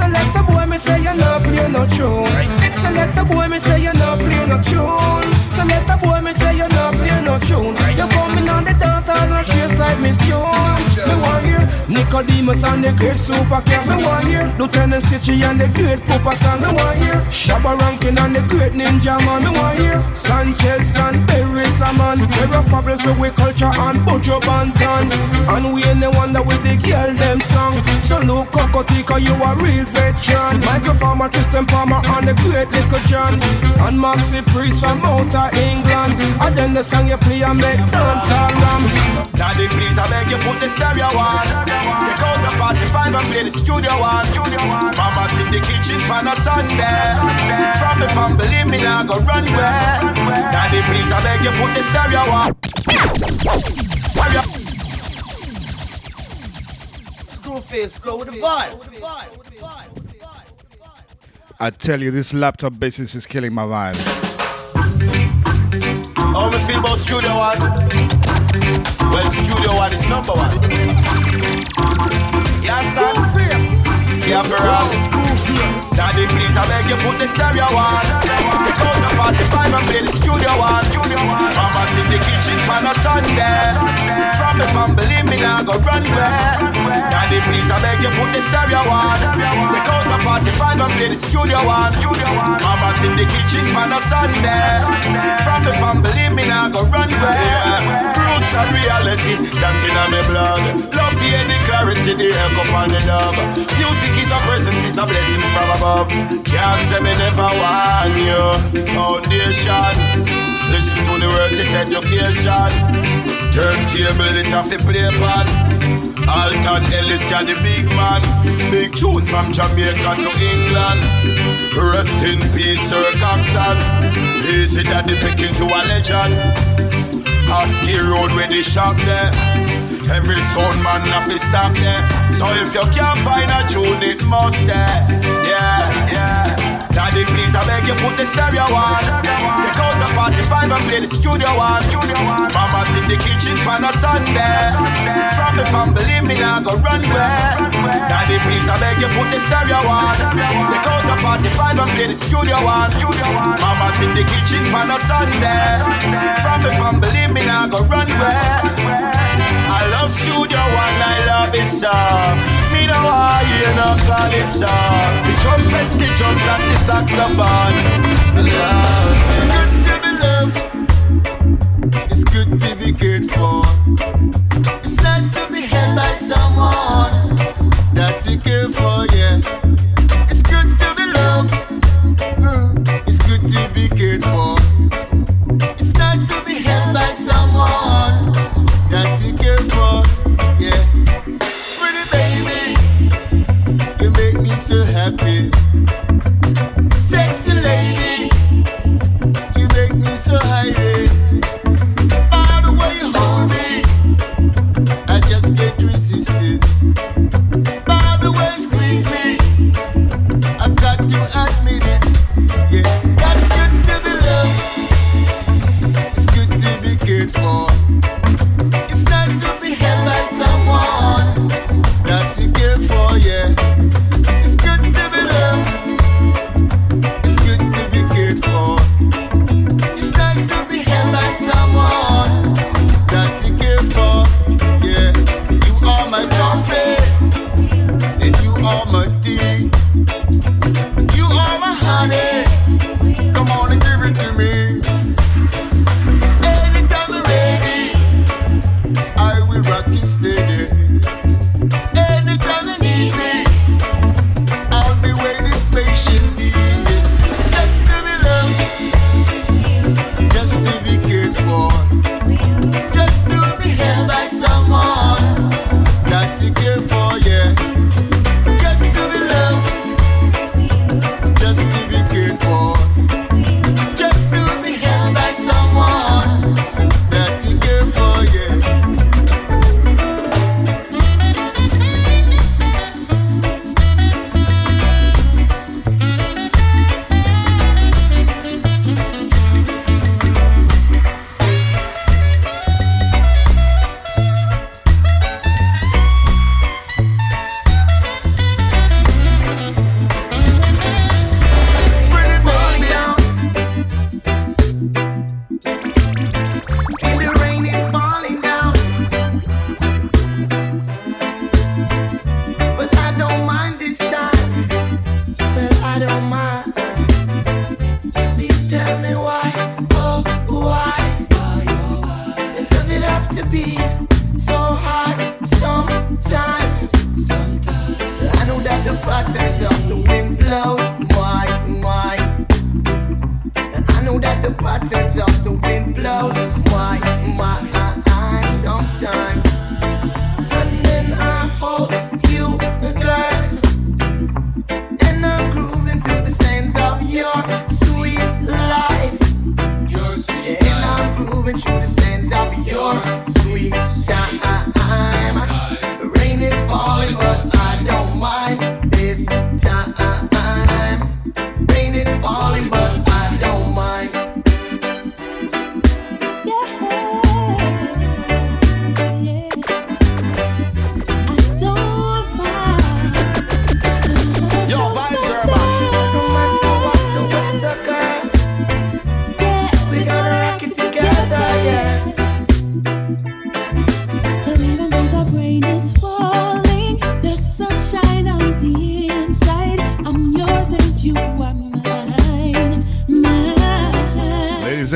Speaker 28: Select a boy, me say you not play no tune. Select a boy, me say you not play no tune. Select a boy, me say you no tune. You coming on the dance and no chase like Miss June. Me want hear Nicodemus and the great Super Cat. Me want hear Lieutenant Stitchie and the great Papa San. Me want hear Shabba Rankin and the great Ninjaman. Me want hear Sanchez and Barry Salmon. Terror Fabulous with we culture and Buju Banton. And we ain't the one that with the girl them song. So Luke Cocotica, you a real veteran. Michael Palmer, Tristan Palmer, and the great Little John. And Maxi Priest from Outer England. And then the song you play and make dance all ram.
Speaker 14: Daddy, please, I beg you put the stereo on. Take out the 45 and play the studio one. Mama's in the kitchen pan a Sunday. From if I'm believe me now go run where. Daddy, please, I beg you put the stereo on.
Speaker 16: Screwface flow with the vibe.
Speaker 2: I tell you, this laptop basis is killing my vibe.
Speaker 14: How me feel about Studio One? Well, Studio One is number one. Yes, son. Scap around. Daddy, please, I beg you put the stereo on. Take out the 45 and play the Studio One. Mama's in the kitchen pan a Sunday. From I'm believe me now go run where. Daddy, please, I beg you put the stereo on. Take out the 45 and play the Studio One. Mama's in the kitchen pan a Sunday. From I'm believe me now go run where. Roots and reality that in my blood. Love hear the clarity, the echo on the dub. Music is a present, is a blessing from above. Can't say me never want you. Foundation. Listen to the words, it's education. Turntable, it have to play upon. Alton Ellis, yeah, the big man. Big tunes from Jamaica to England. Rest in peace, Sir Coxsone. Easy that the pickings to a legend. Husky Road where the shop there. Every sound man have to stop there. So if you can't find a tune, it must there. Yeah, yeah. Daddy, please, I beg you put the stereo on. Take out the 45 and play the studio one. Mama's in the kitchen pan a Sunday. From I'm believe me now go run where. Please, I beg you put the stereo on. Take out the 45 and play the studio one. Mama's in the kitchen pan a Sunday. From if I'm believe me now go run where. I love Studio One, I love it so. Me know why you know call it so. The trumpets, the drums, and the saxophone. I love. It's good to be loved. It's good to be cared for. It's nice to be held by someone you care for, yeah.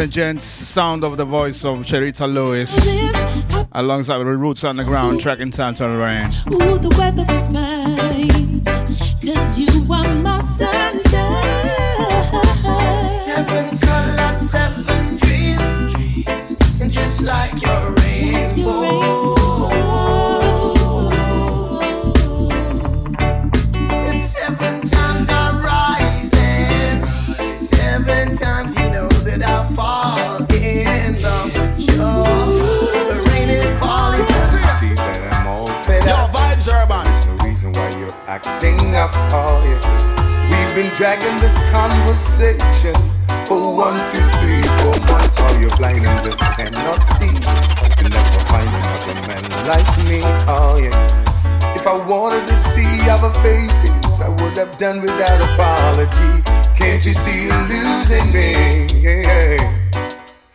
Speaker 7: And
Speaker 2: gents, sound of the voice of Cherita Lewis alongside the Roots on the Ground track entitled Rain.
Speaker 20: Ooh, the weather is fine. Cause you are my sunshine.
Speaker 7: Seven colors, seven dreams, and just like your rainbow.
Speaker 18: We've been dragging this conversation for one, two, three, four months. All you're blind and just cannot see. You'll never find another man like me, oh yeah. If I wanted to see other faces, I would have done without apology. Can't you see you're losing me? Yeah.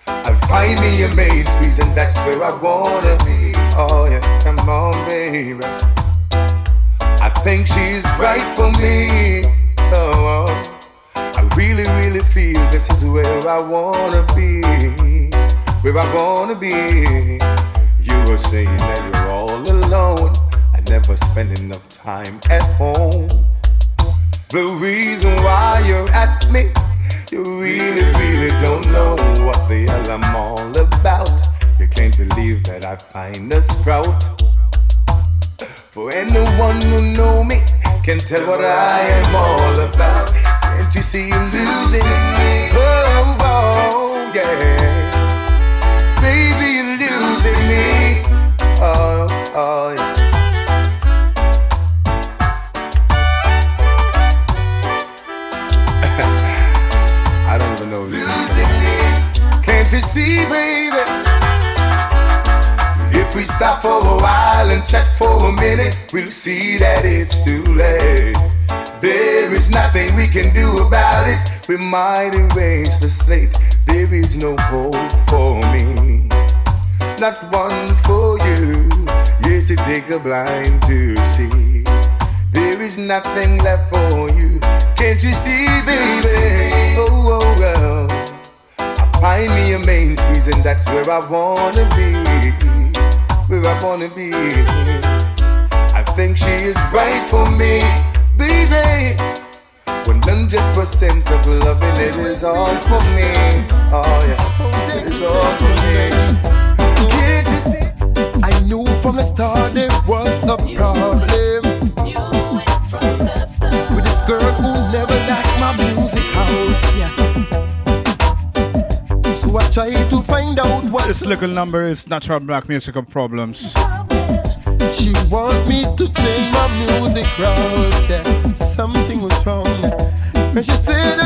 Speaker 18: I find me a maid squeeze and that's where I wanna be. Oh yeah, come on, baby. I think she's right for me. Oh, I really, really feel this is where I wanna be. Where I wanna be. You were saying that you're all alone. I never spend enough time at home. The reason why you're at me, you really, really don't know what the hell I'm all about. You can't believe that I find a sprout. For anyone who know me can tell what I am all about. Can't you see you losing me? Oh, oh, yeah. Baby, you're losing me. Oh, oh, yeah. I don't even know losing me. Can't you see, baby? We stop for a while and check for a minute, we'll see that it's too late. There is nothing we can do about it. We might erase the slate. There is no hope for me, not one for you. Yes, it take a blind to see. There is nothing left for you. Can't you see, baby? Oh, oh, well. I find me a main squeeze, and that's where I wanna be. Where I wanna be. I think she is right for me, baby. 100% of loving it is all for me. Oh, yeah. It is all for me. Can't you see?
Speaker 29: I knew from the start there was a problem. With this girl So I tried to find out what
Speaker 2: This little number is Natural Black Musical Problems.
Speaker 29: she want me to change my music route. Yeah. Something was wrong. And she said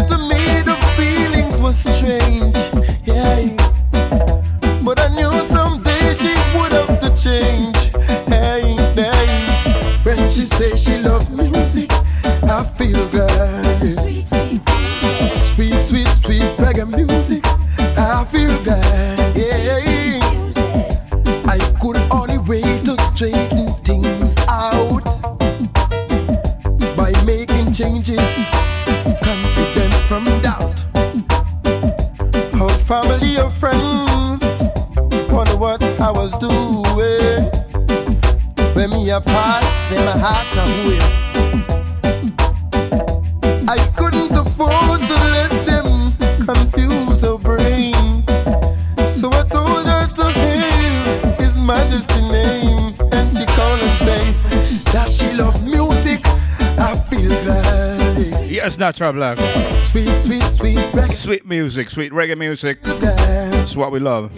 Speaker 2: Natural Black.
Speaker 29: Sweet, sweet, sweet reggae.
Speaker 2: Sweet music, sweet reggae music. It's what we love.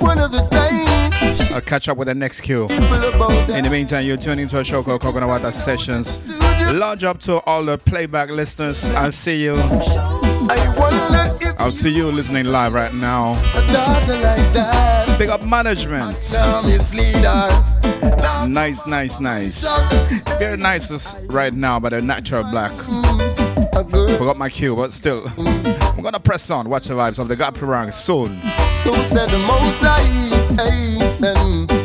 Speaker 29: One of the times
Speaker 2: I'll catch up with the next cue. In the meantime, you're tuning to a show called Coconut Water Sessions. Large up to all the playback listeners. I'll see you. I'll see you listening live right now.
Speaker 29: a like that.
Speaker 2: Big up management. Nice, nice, nice. Very nice right now, but a natural black. Forgot my cue, but still. I'm gonna press on. Watch the vibes of the God soon.
Speaker 29: So said the most I,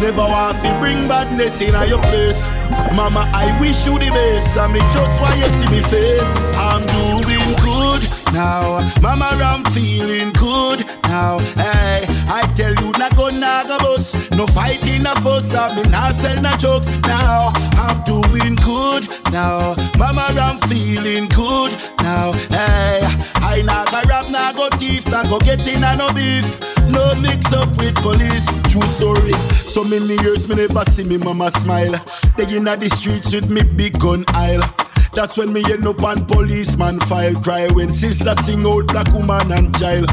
Speaker 4: Never want to bring badness in your place. Mama, I wish you the best. And me just want you see me face. I'm doing good now. Mama, I'm feeling good now. Hey, I tell you, not go naga bus. No fighting, no fuss. I me not sell no jokes now. I'm doing good now. Mama, I'm feeling good now. Hey, I naga rap, naga thief, naga get in no beef. No mix up with police. True story. So many years me never see me mama smile. They in the streets with me big gun aisle. That's when me end up on policeman file. Cry when sister sing out black woman and child.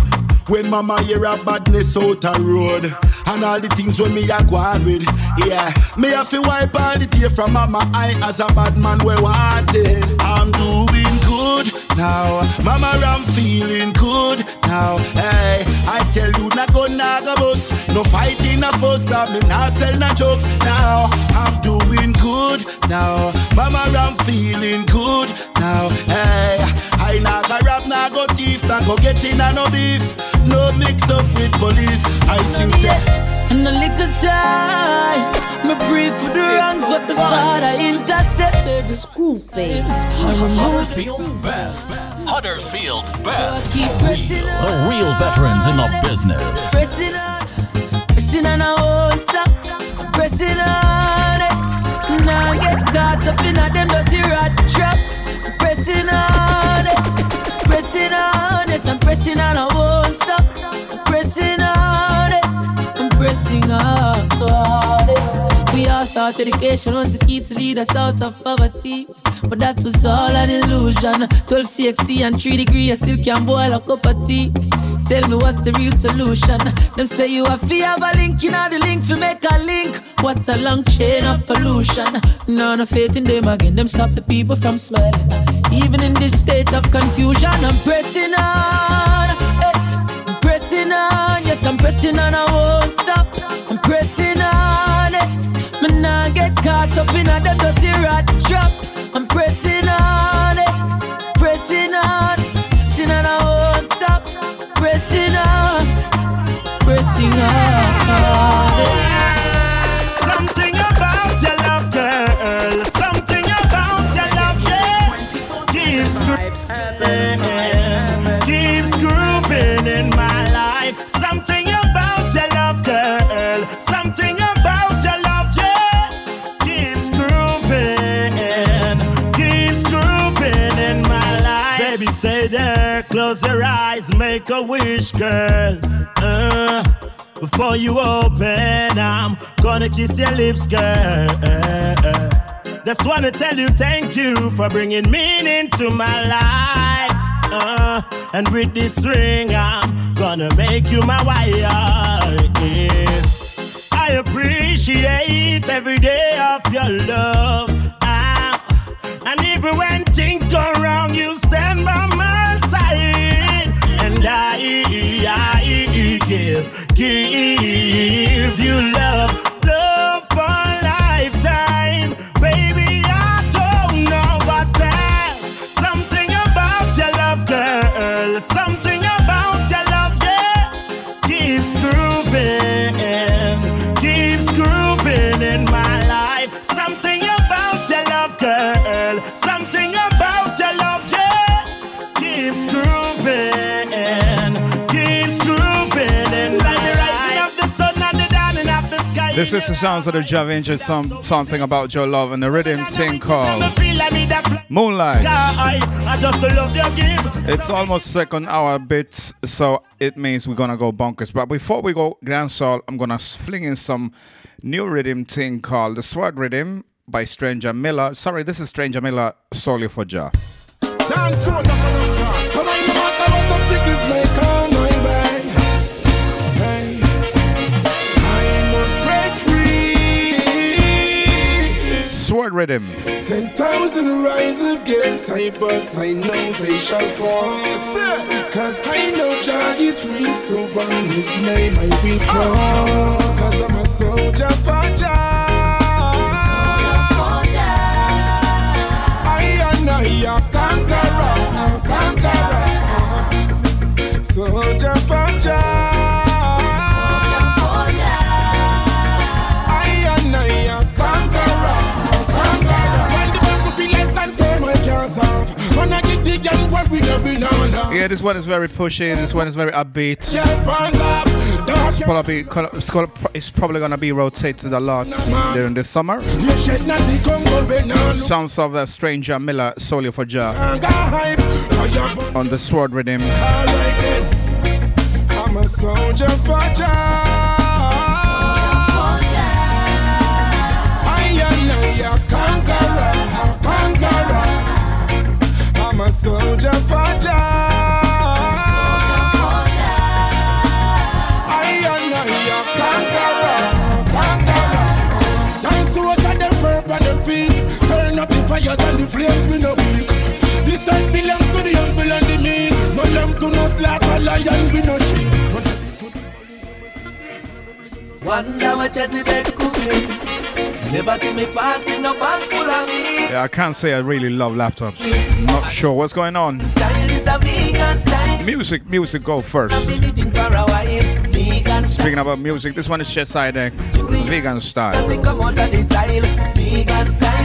Speaker 4: When mama hear a badness out a road And all the things when me a go on with Yeah, me have to wipe all the tear from mama eye As a bad man we wanted I'm doing good now Mama I'm feeling good. Now Hey, I tell you not go naga bus. No fighting no fuss I me not sell no jokes. Now I'm doing good. Now Mama I'm feeling good. Now Hey, I naga rap naga thief Naga get in a no beef. No mix up with police. I sing set.
Speaker 15: And a little time, me breathe for the wrongs, but the Father intercept every school face.
Speaker 1: Huddersfield's best. Huddersfield's best.
Speaker 15: keep pressing
Speaker 1: The real veterans in the business.
Speaker 15: Pressing on, pressing on, I won't stop. Pressing on, it. Now get caught up in a them We all thought education was the key to lead us out of poverty. But that was all an illusion. 12 CXC and 3 degree, I still can't boil a cup of tea. Tell me what's the real solution? Them say you have to have a link, you know the link to make a link. What's a long chain of pollution? None of faith in them again, them stop the people from smiling. Even in this state of confusion, I'm pressing on. eh, I'm pressing on, yes, I'm pressing on, I won't stop. Pressing on. Me nah get caught up in the dirty rat
Speaker 4: close your eyes, make a wish, girl. Uh, before you open, I'm gonna kiss your lips, girl. Just wanna tell you thank you for bringing meaning to my life. Uh, and with this ring, I'm gonna make you my wife. Yeah. I appreciate every day of your love. Ah, and even give, you
Speaker 2: This is the sounds of the Javinci, some something about your love and the rhythm thing called Moonlight. It's almost second hour bit, so it means we're gonna go bonkers. But before we go dancehall, I'm gonna fling in some new rhythm thing called the Sword Rhythm by Stranger Miller. Sorry, this is Stranger Miller solely for Jah. Rhythm.
Speaker 4: Ten thousand rise against I, but I know they shall fall. Cause I know Jah is real, so on his name I will call. Cause I'm a soldier for Jah. I and I a conqueror, conqueror. Soldier for Jah. The gun, what we going on?
Speaker 2: Yeah, this one is very pushy. This one is very upbeat.
Speaker 4: Yes, bands up.
Speaker 2: It's probably, it's probably gonna be rotated a lot during the summer.
Speaker 4: You shed nothing, come go banana.
Speaker 2: Sounds of the Stranger Miller solely for Jah
Speaker 4: Anga hype for your bu-
Speaker 2: on the Sword rhythm.
Speaker 4: I'm a soldier for Jah. Soldier for Jah. I am a conqueror, conqueror. Time soldier them firm on them feet. Turn up the fires and the flames we no weak. This earth belongs to the humble and the meek. No lamb to no slaughter, lion we no sheep.
Speaker 2: Yeah, I can't say I really love laptops. Not sure what's going on.
Speaker 15: Style is a vegan style.
Speaker 2: Music, music, go first.
Speaker 15: Been eating for a while. Vegan style.
Speaker 2: Speaking about music, this one is Chess Deck, vegan style.
Speaker 15: Nothing come out of the style. Vegan style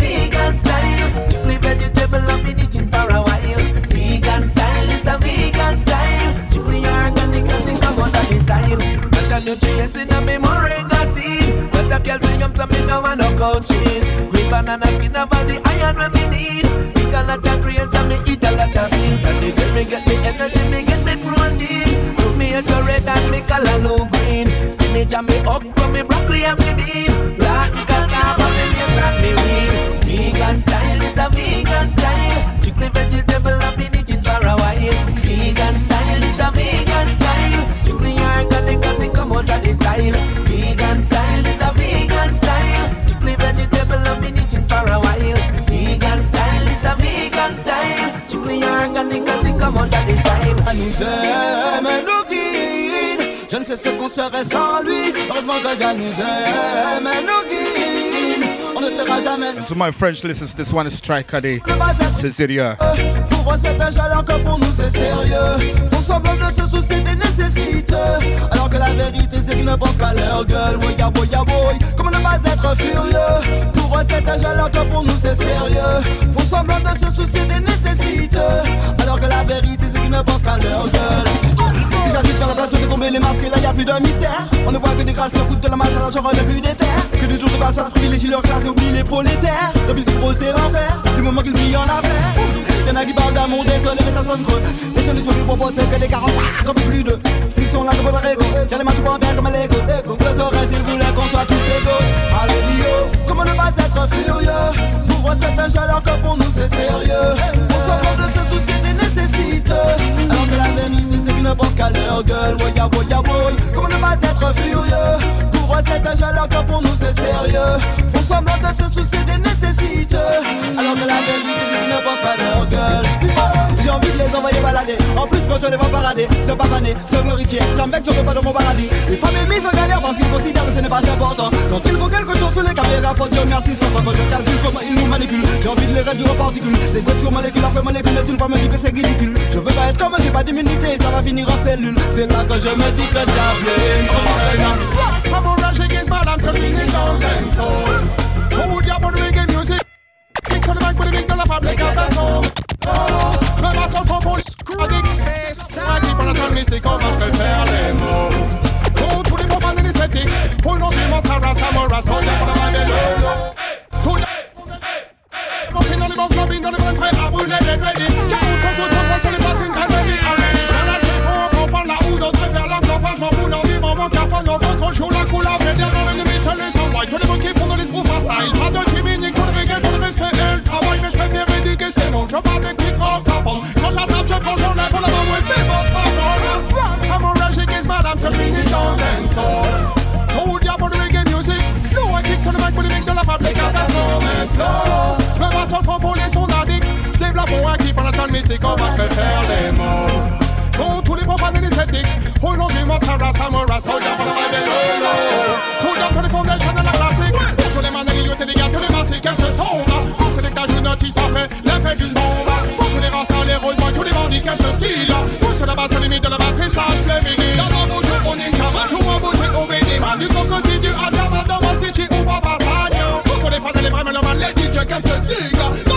Speaker 15: vegan style. Nutrients in a me moringa seed. Got a calcium, so me no want no cow cheese. Green banana skin about the iron when me need. Eat a lot of grains and me eat a lot of beans. That is where me get me energy, me get me protein. Put me a red and me color low green. Spinach and me okra, me broccoli and me bean. Black cassava, me maize and me weed. Vegan style is a vegan style. Strictly vegetable, I've been eating for a while. Vegan style the style. Vegan style is a vegan style. Strictly vegetable, I've been eating for a while. Vegan style is a vegan style. Strictly organic, come out of the style.
Speaker 16: À nous aime, nous guide. Je ne sais ce qu'on serait sans lui. Heureusement que Dieu nous aime, nous guide. On ne sera jamais.
Speaker 2: And to my French listeners, this one is Striker Day. Cecilia.
Speaker 16: Euh, pour eux, c'est un jeu alors que pour nous, c'est sérieux. Font semblant de se soucier des nécessités. Alors que la vérité, c'est qu'ils ne pensent qu'à leur gueule. Oui, ya boy, ya boy. Comment ne pas être furieux? Pour eux, c'est un jeu alors que pour nous, c'est sérieux. Font semblant de se soucier des nécessités. Alors que la vérité, c'est qu'ils ne pensent qu'à leur gueule. Ils arrivent dans la place, de tomber les masques et là y a plus de mystère. On ne voit que des grâces, se foutent de la masse, alors j'en reviens plus des terres. Que des tours de passe fasse privilégient leur classe et oublient les prolétaires. Pis, c'est gros, c'est l'enfer. Du moment qu'ils brillent en affaires. Y'en a qui parlent d'amour, désolé, mais ça sonne creux. Les solutions qu'ils proposent, c'est que des carottes, j'en peux plus de. S'ils sont là, pour leur ego. Tiens les pour un bien comme Lego. Deux oreilles, s'ils voulaient qu'on soit tous égaux? Alléluia. Comment ne pas être furieux? Pour eux, c'est un jeu, alors que pour nous, c'est sérieux. Pour semblant de se soucier des nécessités. Alors que la vérité, c'est qu'ils ne pensent qu'à leur gueule. Ouais, ya boy, ya boy. Comment ne pas être furieux? Pour eux, c'est un jeu, alors que pour nous, c'est sérieux. Font semblant de se soucier des nécessités. Alors que la vérité, c'est qu'ils ne pensent qu'à leur gueule. J'ai envie de les envoyer balader. En plus, quand je les vois parader, se pavaner, se glorifier, ça me fait que je pas dans mon paradis. Les femmes mises en galère parce qu'ils considèrent que ce n'est pas important. Quand il faut quelque chose sous les caméras, faut Dieu merci, sont quand je calcule comment ils nous manipulent. J'ai envie de les réduire en particules. Des voitures molécules après molécules, mais une femme me dit que c'est ridicule. Je veux pas être comme j'ai pas d'immunité, ça va finir en cellule. C'est là que je me dis que diable
Speaker 4: is mad and so bring it down then soul. Food ya for the reggae music. Kicks on the mic with the big dollar fabric of the. Oh, le maçon faut pour le addict. I keep on a tongue, mystique, on va faire les mots. Go to the pop and then he said,
Speaker 16: aesthetic. Pull up, you must harass, I'm a but I'm a low, So, Walking on the bus, clubbing on the vampire, I will let it ready. On to top, on the affondent, on contrôle, chaud la couleur, mais derrière l'ennemi, seul les sans Tous les mots qui font dans les sprous style. Pas de timide, pour le reggae, faut le respect et le travail, mais je préfère éduquer, c'est non, je parle des petits grands capons. Quand j'attrape, je prends, j'enlève pour la main, ouais, mais boss, pas encore. Samurai, j'ai qu'est-ce madame, c'est fini dans l'ensemble. So, diable, reggae music. No, I kick sur le mic pour les mecs de la fabrique, attention, mais flow. Je me bats sur le front pour les sons addicts. Développe mon pendant le temps mystique, on va je faire les mots. Pour tous les profanes et les sceptiques, au nom du Mossara, Samurai, soldat pour la vibe et lolo. Soldat pour les fondations de la classique. Pour tous les manneries, les gars, tous les massiques, elles se là. Pour ces lectages, une notice, ça fait l'effet d'une bombe. Pour tous les rastas, les rôles, tous les bandits, qu'elles se stylent. Pour sur la base limite de la batterie, slash les vinyles. Dans la bouche, on est chama, tout en bouche, au bénima. Du cocotier, du adjama, dans mon stitchy, ou pas passagno. Pour tous les fans les vrais mélomanes, les DJ, qu'elles se.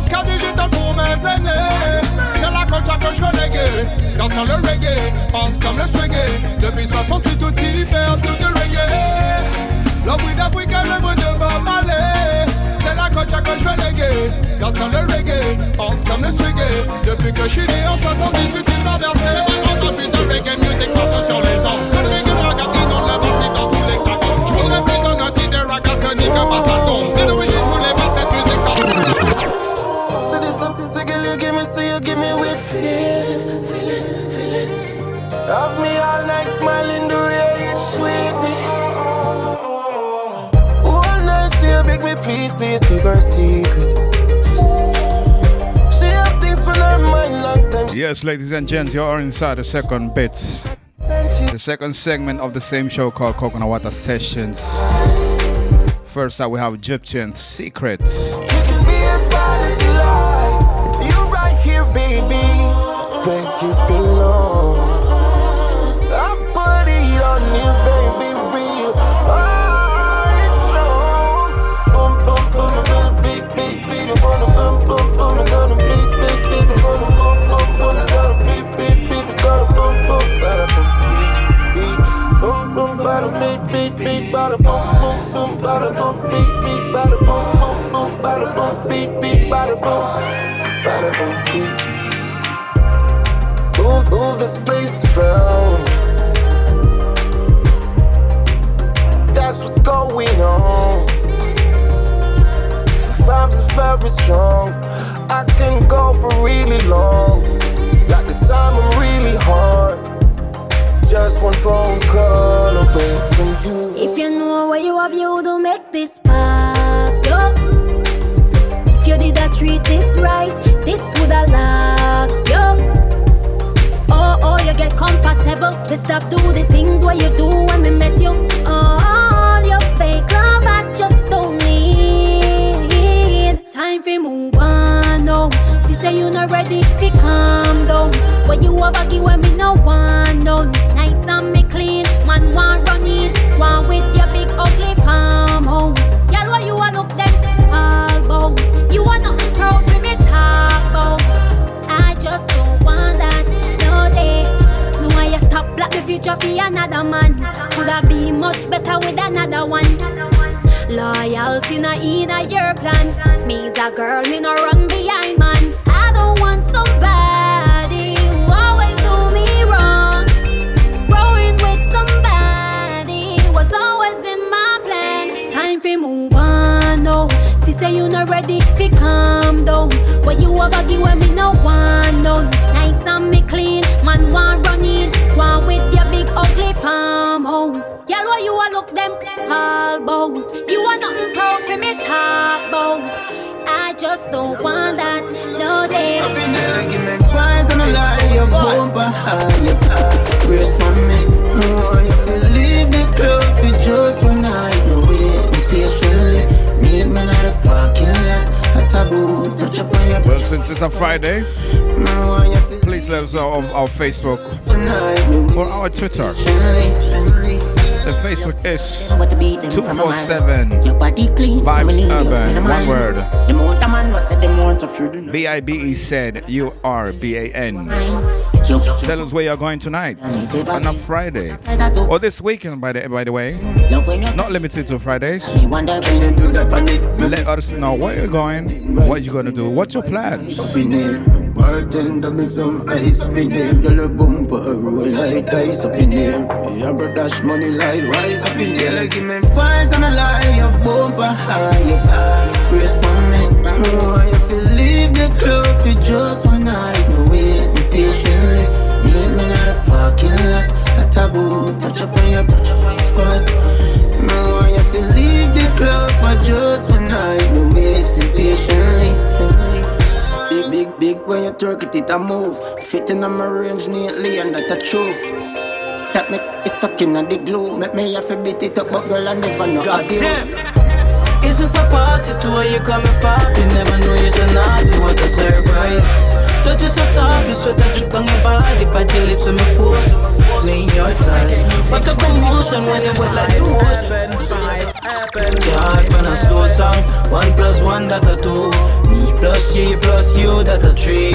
Speaker 16: Digital pour mes aînés. C'est la culture que je Quand on le reggae, pense comme le swagger. Depuis 68 tout hyper tout de reggae. Le bruit d'Afrique, le bruit de Bob C'est la culture que je Quand on le reggae, pense comme le swagger. Depuis que je suis né en 78 il m'a versé plus de reggae music partout sur les ondes Le reggae raga inonde le bassin dans tous les cantons Je voudrais plus d'un outil de raga sonique passe la sonde
Speaker 30: it. Me all night smiling, the way it sweet me. All night, so beg me, please, please keep her secrets. She have things for her mind, long time.
Speaker 2: Yes, ladies and gents, you are inside the second bit. The second segment of the same show called Coconut Water Sessions. First up, we have Egyptian Secrets.
Speaker 30: This place around. That's what's going on. The vibes are very strong. I can go for really long. Like the time I'm really hard. Just one phone call away from you.
Speaker 31: If you know what you have, you don't make this pass, yo. If you did not treat this right, this woulda last, yo. Oh, you get comfortable. You stop do the things what you do when we met you. Oh, all your fake love, I just don't need. Time for move on, oh. no. You say you not ready, fi calm down. When you a give when me no one, oh. no. Nice and me clean, man want run in. One with your big ugly farmhouse. Block the future for another man. Coulda be much better with another one. Loyalty not in a your plan. Me's a girl, me no run behind man. I don't want somebody who always do me wrong. Growing with somebody was always in my plan. Time for move on, no. She say you not ready, fi calm down. What you a baggy when me no want none. Nice and me clean, man want run in. With your big ugly farmhouse. Girl, why you a look them all bout? You want nothing proud for me talk bout. I just don't want that, no day.
Speaker 7: Give me vibes and a lie, your bumper high. Brace for me, oh, you feel leave the club for just one night. No waiting patiently, meet me at the parking lot. A taboo, touch up on your
Speaker 2: Well, since it's a Friday, please let us know on our Facebook or our Twitter. The Facebook is 247 Vibes Urban. One word.
Speaker 32: Was said the amount of food.
Speaker 2: B I B E said U R B A N. Tell us where you're going tonight on a Friday or this weekend. By the by the way, not limited to Fridays. Let us know where you're going, what you're gonna do, what's your plans.
Speaker 7: Bartender make some ice up in there Girl a roll like dice up in there Yeah, bro dash money like rice up in there Like give me vibes and a lie Your bumper high Brace for me Bro, you feel leave the club for just one night No waiting patiently. Meet me at a parking lot. A taboo touch up on your spot. No, you feel leave the club for just one night No waiting patiently Big, big, big when you twerk it, it a move. Fitting on my range neatly, and that a true. That me is stuck in the glue. Make me have to beat it up, but girl, I never know abuse.
Speaker 19: It's just a party to where you come and pop. You never know you're so naughty, what a surprise. Touch is so soft, you sweat a drip on your body, bite your lips on my foot. Laying your thighs. What a commotion when you wet like the ocean. God, when I slow song, one plus one that a two. Me plus she plus you that a three.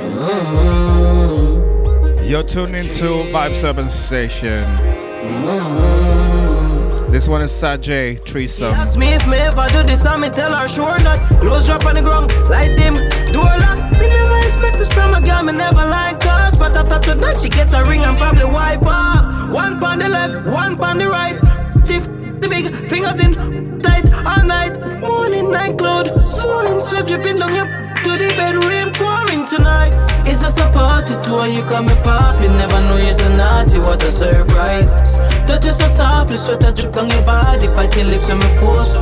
Speaker 19: Mm-hmm.
Speaker 2: You're tuned into Vibes Urban Station. Mm-hmm. This one is Sajay Threesome.
Speaker 19: Ask me if me ever do this, I me tell her sure not. Close drop on the ground, light dim, door lock. Never expect this from a girl, me never like touch. But after tonight, she get a ring and probably wife up. One on the left, one on the right. Tiff, the big fingers in tight all night. Morning night cloud, soaring, sweat dripping down your to the bedroom, pouring tonight. It's just a party tour, you come me pop. You never know you're so naughty, what a surprise. Touch is so soft, you sweat a drip on your body, bite your lips and my force.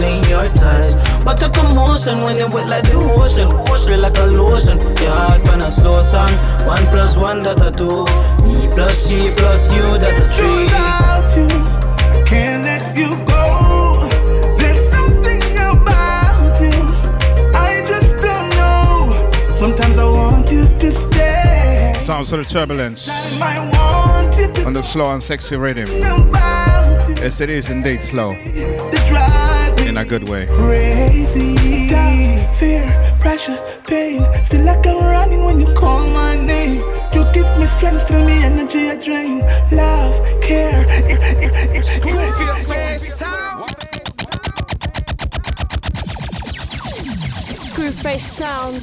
Speaker 19: Laying your thighs. What a commotion when you wet like the ocean. Feel like a lotion. Your heart when a slow song. One plus one that a two. Me plus she plus you that a three.
Speaker 33: Without you, I can't let you go. There's something about you. I just don't know. Sometimes I want you to stay.
Speaker 2: Sounds of the turbulence
Speaker 33: I want you to
Speaker 2: on the slow and sexy rhythm. Yes, it is indeed slow. In a good way.
Speaker 33: crazy. Doubt, fear, pressure, pain. Still like I'm running when you call my name. You give me strength, fill me energy, I drain. Love, care, ir, ir, ir,
Speaker 20: Screwface sound.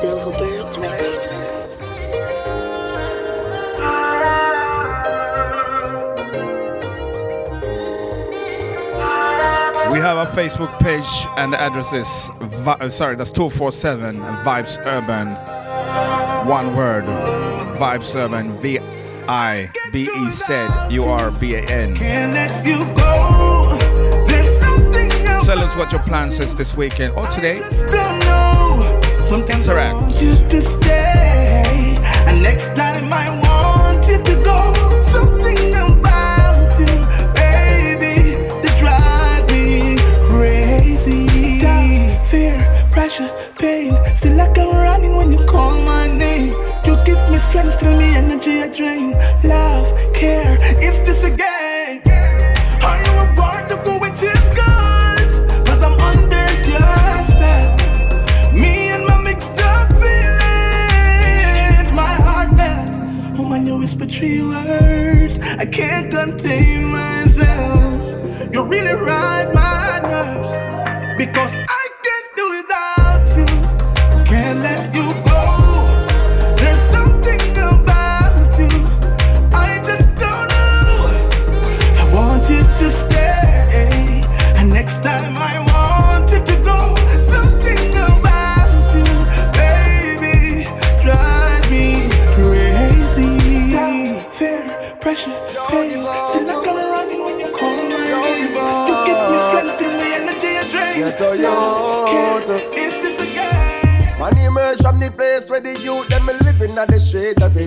Speaker 34: Silverbirds Records.
Speaker 2: Have a Facebook page and the address is vi- uh, sorry, that's 247 Vibes Urban. One word. Vibes Urban. V I B E said U R B A N.
Speaker 33: Can't let you go. There's
Speaker 2: Tell us what your plans is this weekend or today.
Speaker 33: I
Speaker 2: Interact.
Speaker 33: want you to stay. And next time I want you to go. Pressure, pain. Still like I'm running when you call my name. You give me strength, fill me energy, I drain. Love, care, is this a game? Are you a part of who which is? Cause I'm under your spell. Me and my mixed up feelings, my heart that. Oh man, you whisper three words. I can't contain myself. You really ride my nerves because I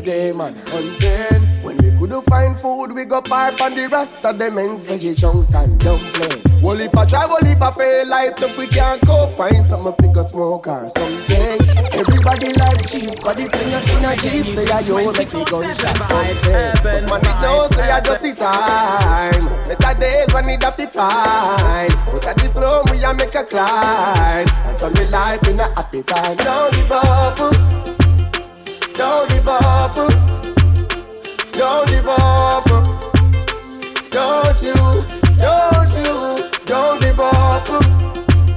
Speaker 29: day, man. Hunting. When we couldn't find food, we go park on the rest of them ends, veggie chunks and dumpling. Whole heap a try, whole heap a fail, life if we can't go find some figure smoke or something. Everybody like chiefs, but if you in a jeep, say I yo make it gunshot something. But man, it know say I just see time. Better days when it have to find. But at this room we a make a climb and turn the life in a happy time. Don't give up. Don't give up. Don't give up. Don't you, don't you, don't give up.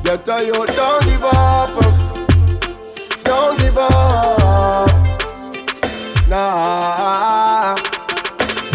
Speaker 29: Get a you, don't give up. Don't give up. Nah.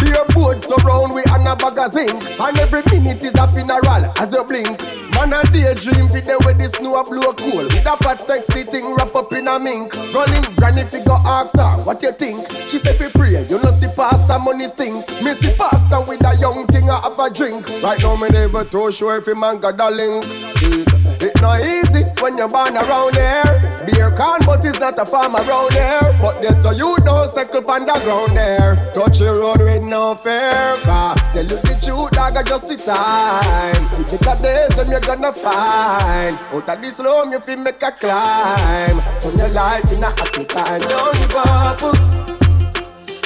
Speaker 29: Be a boat surround we and a bag of zinc. And every minute is a funeral as you blink. Man a daydream fit there with this new a blow cool With a fat sexy thing wrap up in a mink Running granny figure ask her what you think She say fi pray you know see pastor money stink Me see pastor with a young thing a have a drink Right now me never too sure if a man got a link Sweet it not easy when you're born around here. Beer can, but it's not a farm around here. But get to you don't circle on the ground there. Touch your road with no fear. Car. Tell you the truth, dog, I just sit time. Typical days them you're gonna find. Out of this room, you feel make a climb. Turn your life in a happy time. Don't give up.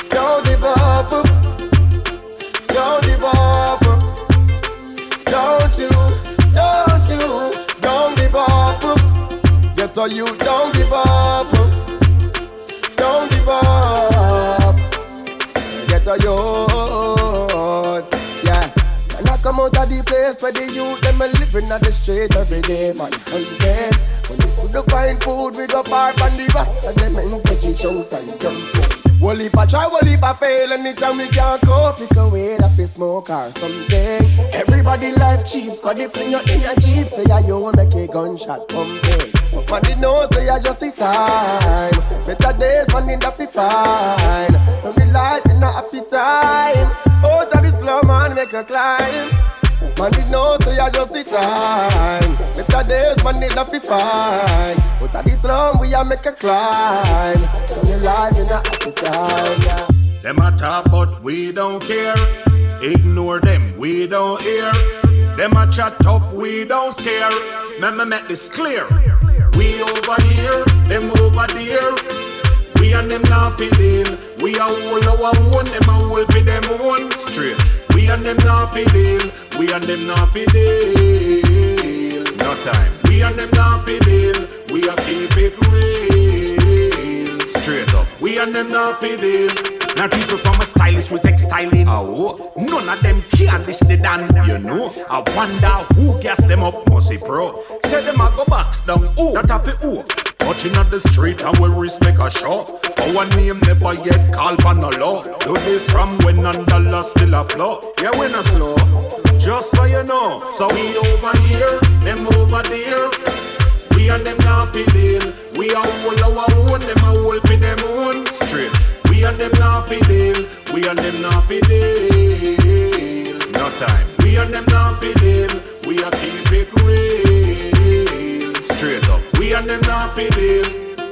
Speaker 29: Don't give up. Don't give up. Don't you, don't you, don't give up. Get to you, don't give up. Don't give up. Get to you, I of the place where the youth them a living on the street every day, man, content. When you couldn't find food, we go park on the rest of them and veggie chunks and dumpling. Well, if I try, well, if I fail, anytime we can't cope, pick a way that we smoke or something. Everybody life cheap, squad they fling you in a jeep, say you want make a gunshot pumping. But man, they know, say I just see time. Better days, man, in fi fine. Don't be life in a happy time. Out of the slow man, make a climb. Man, they know, say I just see time. Better days, man, that fi fine. Out of this we a make a climb. Turn your life in a happy time, yeah.
Speaker 6: Them a talk, but we don't care. Ignore them, we don't hear. Them a chat tough, we don't scare. Remember, make this clear. We over here, them over there. We and them not deal. We a hold our own, them a hold fi them own. Straight. We and them not fi deal. We and them not fi deal. No time. We and them not fi deal. We a keep it real. Straight up. We and them not fi deal. Now people from a stylist with textiling. Oh, none of them can list the dan, you know. I wonder who gas them up, Mossy Pro. Say them a go box down, who that have it who? Watching at the street and we make a show. Oh, our name never yet called for no law. Do this from when none dollar still a flow. Yeah, we not slow. Just so you know. So we over here, them over there. We and them not fi deal. We a hold our own, them a hold for them own. Straight. We and them not fi deal. We and them not fi deal. No time. We and them not fi deal. We a keep it real. Straight up. We and them not fi deal.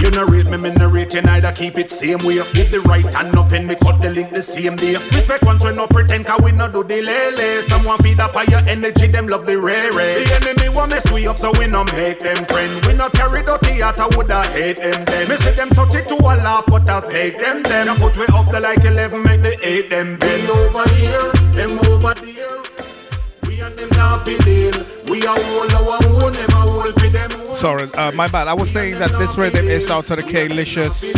Speaker 6: You narrate me, me narrate you neither keep it same way. Move the right and nothing, me cut the link the same day. Respect ones we no pretend, cause we no do the lele. Someone feed up fire energy, them love the rare. The enemy want mess we up, so we no make them friend. We no carry dirty out, I woulda hate them then. Me see them touch it to a laugh, but I fake them then. You put we up there like 11, make the 8 them be over here, them over there. We and them not fi. We a hold our own, them a hold fi them.
Speaker 2: Sorry, uh, my bad. I was saying that this rhythm is out of the K-Licious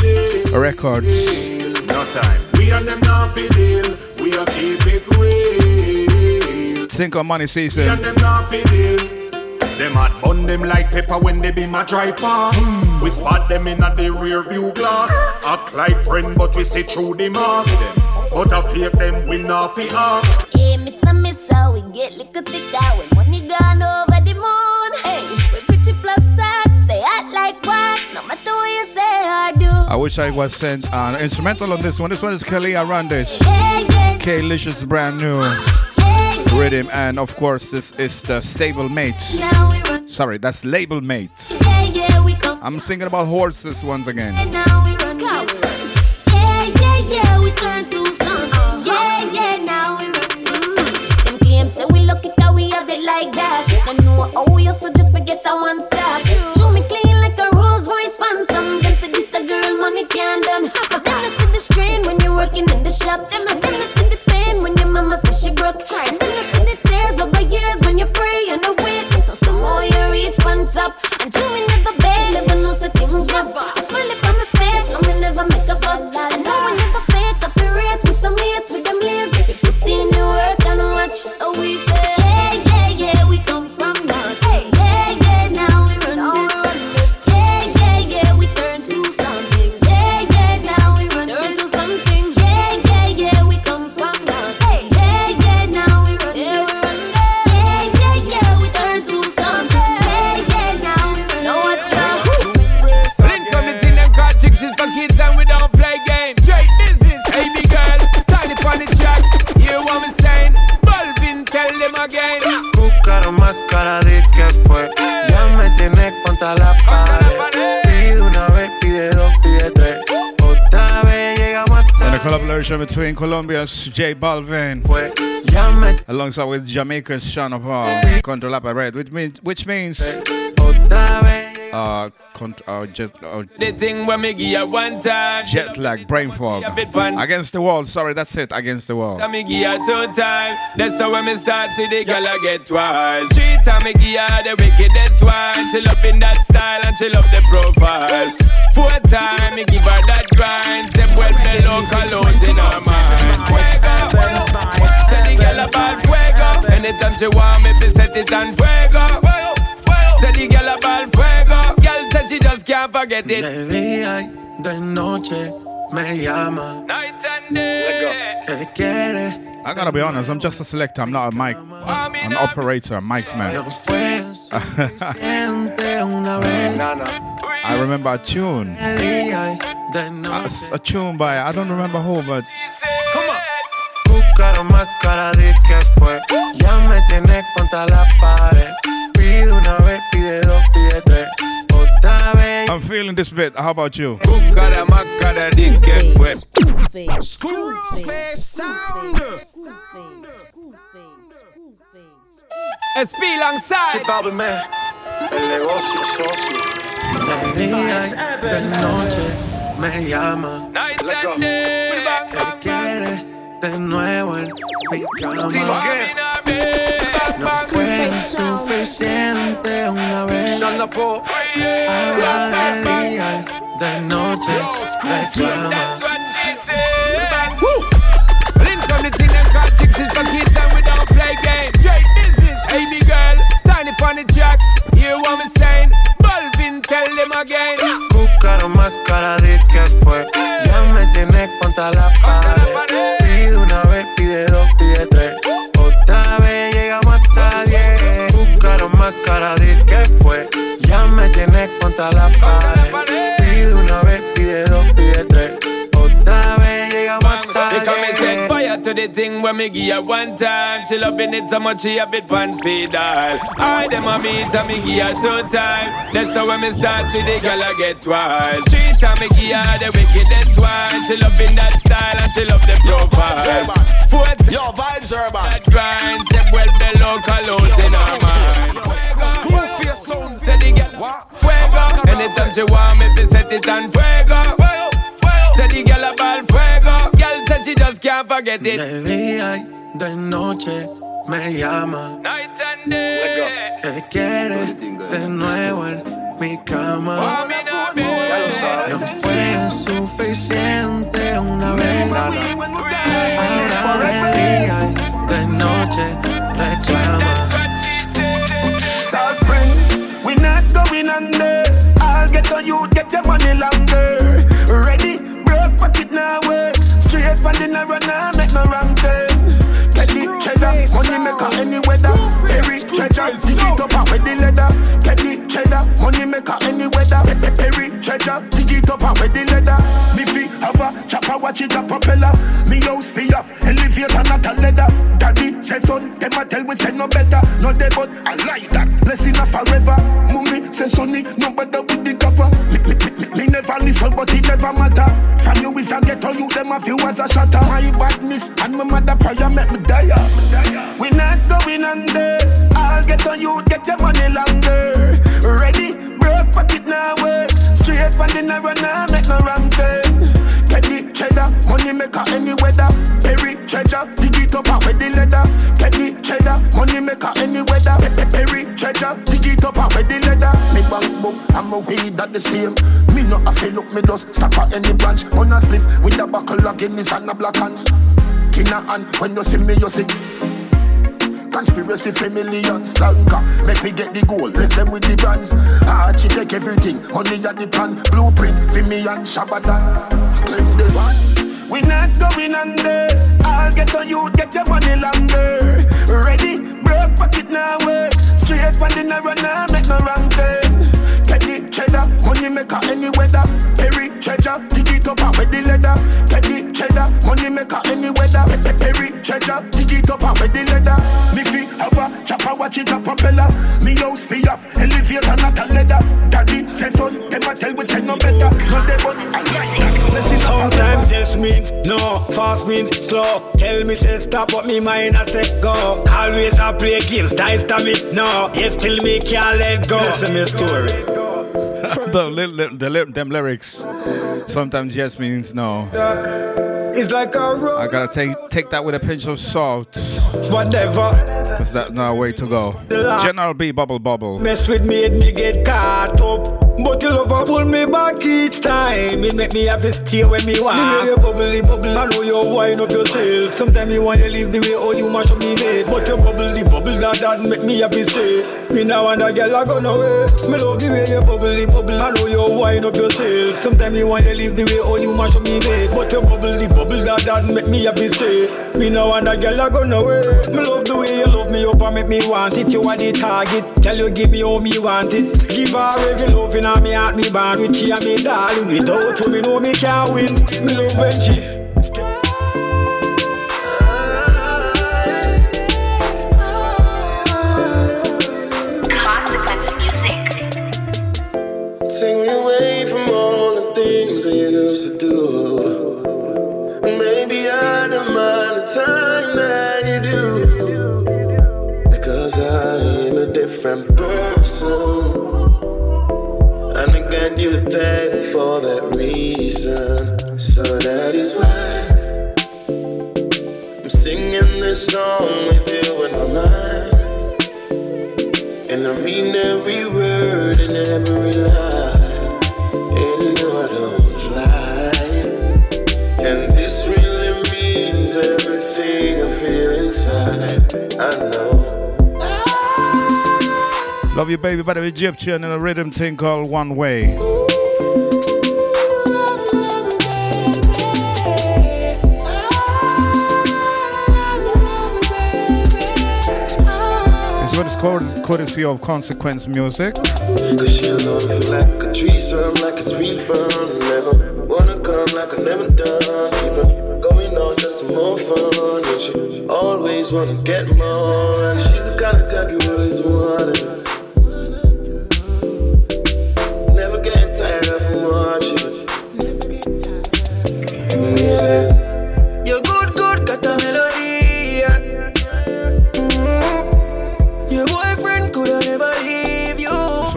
Speaker 2: Records.
Speaker 6: No time. We and them not fi deal. We a keep it real.
Speaker 2: Cinco Money season.
Speaker 6: And them not fi. Them hot bun them like pepper when they be my dry pass. We spot them in a the rear view glass. Act like friend, but we see through the mask. But I fear them we not fi ask.
Speaker 35: Hey, Mr. Missa, we get little thicker when money gone over the moon. Hey, we pretty plus tax, stay hot like wax, no matter what you say or do.
Speaker 2: I wish I was sent an instrumental on this one. This one is Kalia Randes. K-Licious brand new rhythm. And of course, this is the Stable Mates.
Speaker 35: Now
Speaker 2: Sorry, that's Label Mates.
Speaker 35: yeah, yeah.
Speaker 2: I'm thinking about horses once again.
Speaker 35: Now we run cows. Yeah, yeah,
Speaker 36: yeah, we turn to something. Yeah, yeah, now we run. Them claims say we lucky cause we have it like that. Don't know how we used to just forget our one stop. Chew me clean like a Rolls Royce phantom. Them say this a girl money can't done. But then I see the strain when you're working in the shop. Then I see the pain when your says she broke. And then I see the tears over years when you pray and awake. So some more you reach pants up. And you me never beg, never know say things rough. I smile up on my face, so me never make a fuss. I know we never fake up the rate with some mates with them lazy. Put in the work and watch how we fail. Yeah, yeah,
Speaker 2: Collaboration between Colombia's J Balvin. Alongside with Jamaica's Sean Paul, Contra la Pared, which means which means uh, cont- uh, just, uh,
Speaker 37: The thing when me give one time.
Speaker 2: jet lag, brain fog. Against the wall, sorry, that's it, against the wall.
Speaker 37: Me give two time. That's how when me start see the girl I get wild. Three time me give her the wickedest one. She love in that style and she love the profile. Four time me give her that grind. Say well the local out in her mind. Fuego. Say the girl about fuego. Anytime she want me, be set it on fuego. Say the girl about fuego. Girl said she just can't forget it.
Speaker 30: De día y de noche me llama.
Speaker 37: Night and day.
Speaker 30: ¿Qué quieres?
Speaker 2: I gotta be honest, I'm just a selector, I'm not a mic, an operator, a mic's man.
Speaker 30: Siente una vez.
Speaker 2: I remember a tune.
Speaker 30: De día y de
Speaker 2: A, a tune by, I don't remember who, but
Speaker 30: Buscaron más cara de que fue. Ya me tienes contra la pared. Pide una vez, pide dos, pide tres. Otra vez.
Speaker 2: I'm feeling this bit. How about you?
Speaker 37: Cara macara di que fue.
Speaker 38: Screwface sound.
Speaker 37: SP alongside.
Speaker 30: Chicago man. El negocio socio. De día y de noche me llama.
Speaker 37: Night and day.
Speaker 30: ¿Qué quieres de nuevo en mi cama? No fue suficiente una vez. Ahora de día y de noche reclama.
Speaker 37: Link from the thing them call chicks is for kids and we don't play games. Straight business, baby girl. Tiny on the track. Hear what me saying? Balvin, tell them again.
Speaker 30: Buscaron más cara de que fue. Ya me tienes contra la pared. Pide una vez, pide dos, pide más cara de que fue. Ya me tienes contra la pared. Pide una vez, pide dos, pide tres. Otra vez llegamos hasta
Speaker 37: They come and set fire to the thing when me give her one time. She loving it so much she a bit pan speed dial. I them a meet and me give her two time. That's how when me start see the girl I get wild. Three time me give her the wickedest one. She loving that style and she love the profile. Four time,
Speaker 39: Yo, vibes urban.
Speaker 37: that grind. Say well the local out in her mind.
Speaker 38: Sound.
Speaker 37: Say the girl fuego. Anytime she want me, fi set it on fuego. Say the girl about fuego. Girl said she just can't forget it.
Speaker 30: De día y de noche me llama.
Speaker 37: Night and day.
Speaker 30: ¿Qué quieres de nuevo en mi cama? Oh, no fue suficiente una vez. Ahora de día y de noche reclama.
Speaker 4: South friend, we not going under. I'll get on you, get your money longer. Ready, broke pocket now work. Straight from the narrow now, make no wrong turn. Get the cheddar, money maker any weather. Perry treasure, dig it up and with the leather. Get the cheddar, money maker any weather. Pe- pe- Perry treasure, dig it up and with the leather. Have a chopper, watch it a propeller. Me house fi off, elevator not a leather. Daddy say son, them a tell we say no better. No they but I like that. Blessing a forever. Mummy say sonny, no bother with the copper. Me, me, me, me, me never listen, but it never matter. From you is a ghetto, you them a few as a shatter. My badness and my mother prayer make me die. We not going under. I'll get on you, get your money longer. Ready, broke pocket now work. Straight from the narrow now, make no wrong turn. The cheddar, money maker any weather. Perry treasure, dig it up and with the leather. The cheddar, money maker any weather. Pe- Perry treasure, dig it up and with the leather. Me bank I'm a weed that the same. Me no a feel look, me just stop at any branch. On a spliff with a buckle of Guinness and a black hands. King and when you see me, you see. Conspiracy for millions, flanker. Make me get the gold, bless them with the brands. Archie take everything, money at the plan. Blueprint for me and Shabada. The. We not going under. I'll get on you, get your money longer. Ready, broke pocket now work. Straight from the narrow now, make no wrong turn. Get the cheddar, money maker any weather. Perry treasure, dig it up and with the leather. Get the cheddar, money maker any weather. Pe- pe- Perry treasure, dig it up and with the leather. Me fi have a chopper, watch it a propeller. Me house fi off, elevator not a leather. Daddy say son, them a tell we say no better. No they but I like that. Let's see
Speaker 40: Sometimes yes means no, fast means slow. Tell me say stop, but me mind I say go. Always I play games, dice to me no. Yes, till me can't let go. Listen me story.
Speaker 2: the, li- li- the li- them lyrics sometimes yes means no.
Speaker 40: It's like a road.
Speaker 2: I gotta take take that with a pinch of salt.
Speaker 40: Whatever.
Speaker 2: Cause that's not a way to go. General B bubble bubble.
Speaker 40: Mess with me, it me get caught up. But you love pull me back each time. It make me have to stay when me want. Way you bubbly bubble, I know you wind up yourself. Sometimes you want to leave the way all you mash up me mate. But you bubbly bubble, that that make me have to stay. Me now want a girl I gone away. Me love the way you bubbly bubble, I know you wind up yourself. Sometimes you want to leave the way all you mash up me mate. But you bubbly bubble, that that make me have to stay. Me now want a girl I gone away. Me love the way you love me up and make me want it. You are the target. Tell you give me all me want it. Give her every love in her me heart, me band with she and me darling. Without you, me know me can't win. Me love when she.
Speaker 30: Take me away from all the things I used to do. And maybe I don't mind the time that you do. Because I am a different person. Thank for that reason. So that is why I'm singing this song with you in my mind. And I mean every word and every line. And you know I don't lie. And this really means everything I feel inside. I know.
Speaker 2: Love you, baby, by the Egyptian and a rhythm thing called One Way. Courtesy of Consequence Music.
Speaker 30: Cause feel like a like fun. Never wanna come like I never done. Keep going on, just some more fun. And she always wanna get more. And she's the kind of type you always wanna.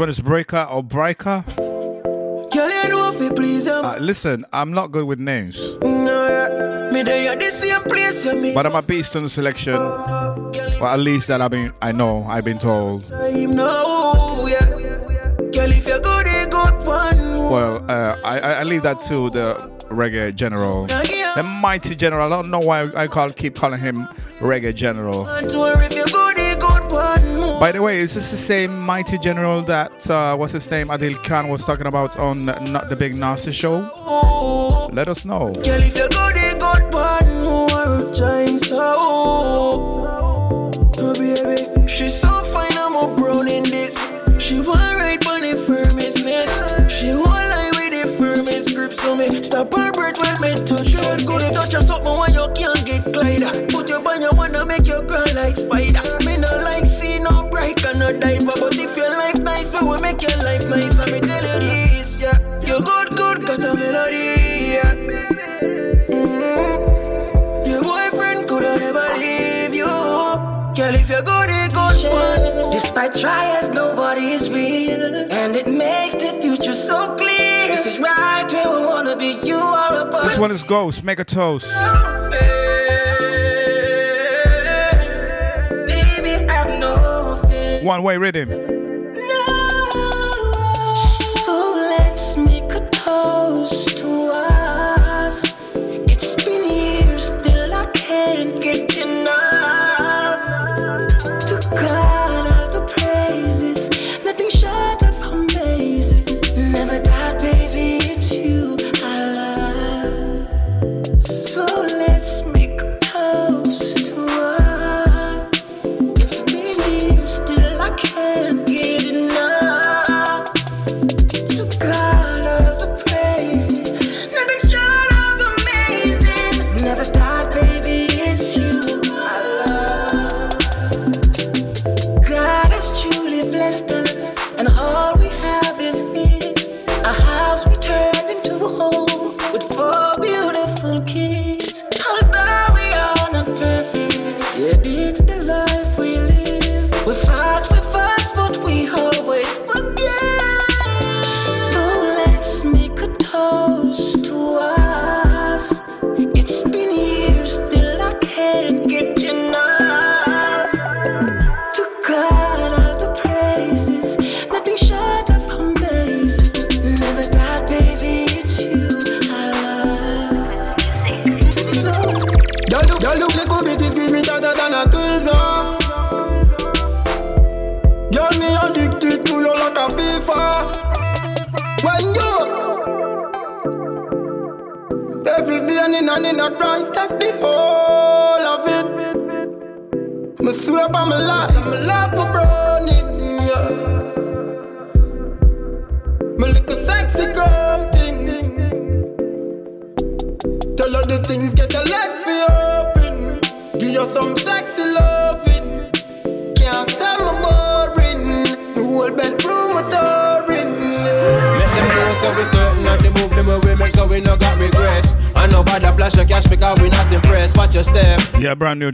Speaker 2: One is Breaker or Breaker.
Speaker 23: Girl, you know if you please him.
Speaker 2: Uh, listen, I'm not good with names,
Speaker 23: No, yeah. Me there at the same place, yeah, me.
Speaker 2: but I'm a beast on the selection. Well, at least that I've been, I know, I've been told.
Speaker 23: Time now, yeah. Girl, if you good, a good one.
Speaker 2: Well, uh, I, I I leave that to the reggae general, the mighty general. I don't know why I call keep calling him reggae general. By the way, is this the same mighty general that uh, what's his name Adil Khan was talking about on not the Big Nasty show? Let us know.
Speaker 23: Girl, if you good one. More time, so. Oh, baby. She's so fine, I'm a brown in this. She nest. She lie with grip. So me stop her when me touch her. Good touch her something when you can't get glider. Put your bun, you wanna make you grow like spider. Me no like gonna die for. But if your life nice, but we make your life nice. And me tell you this, yeah. You good, good, got a melody, yeah. Mm-hmm. Your boyfriend could never leave you. Girl, if you're good, it goes one.
Speaker 29: Despite trials, nobody is real. And it makes the future so clear. This is right where we wanna be. You are a part.
Speaker 2: This one is Ghost,
Speaker 29: make a Toast.
Speaker 2: One way rhythm.
Speaker 29: So let's make a toast to.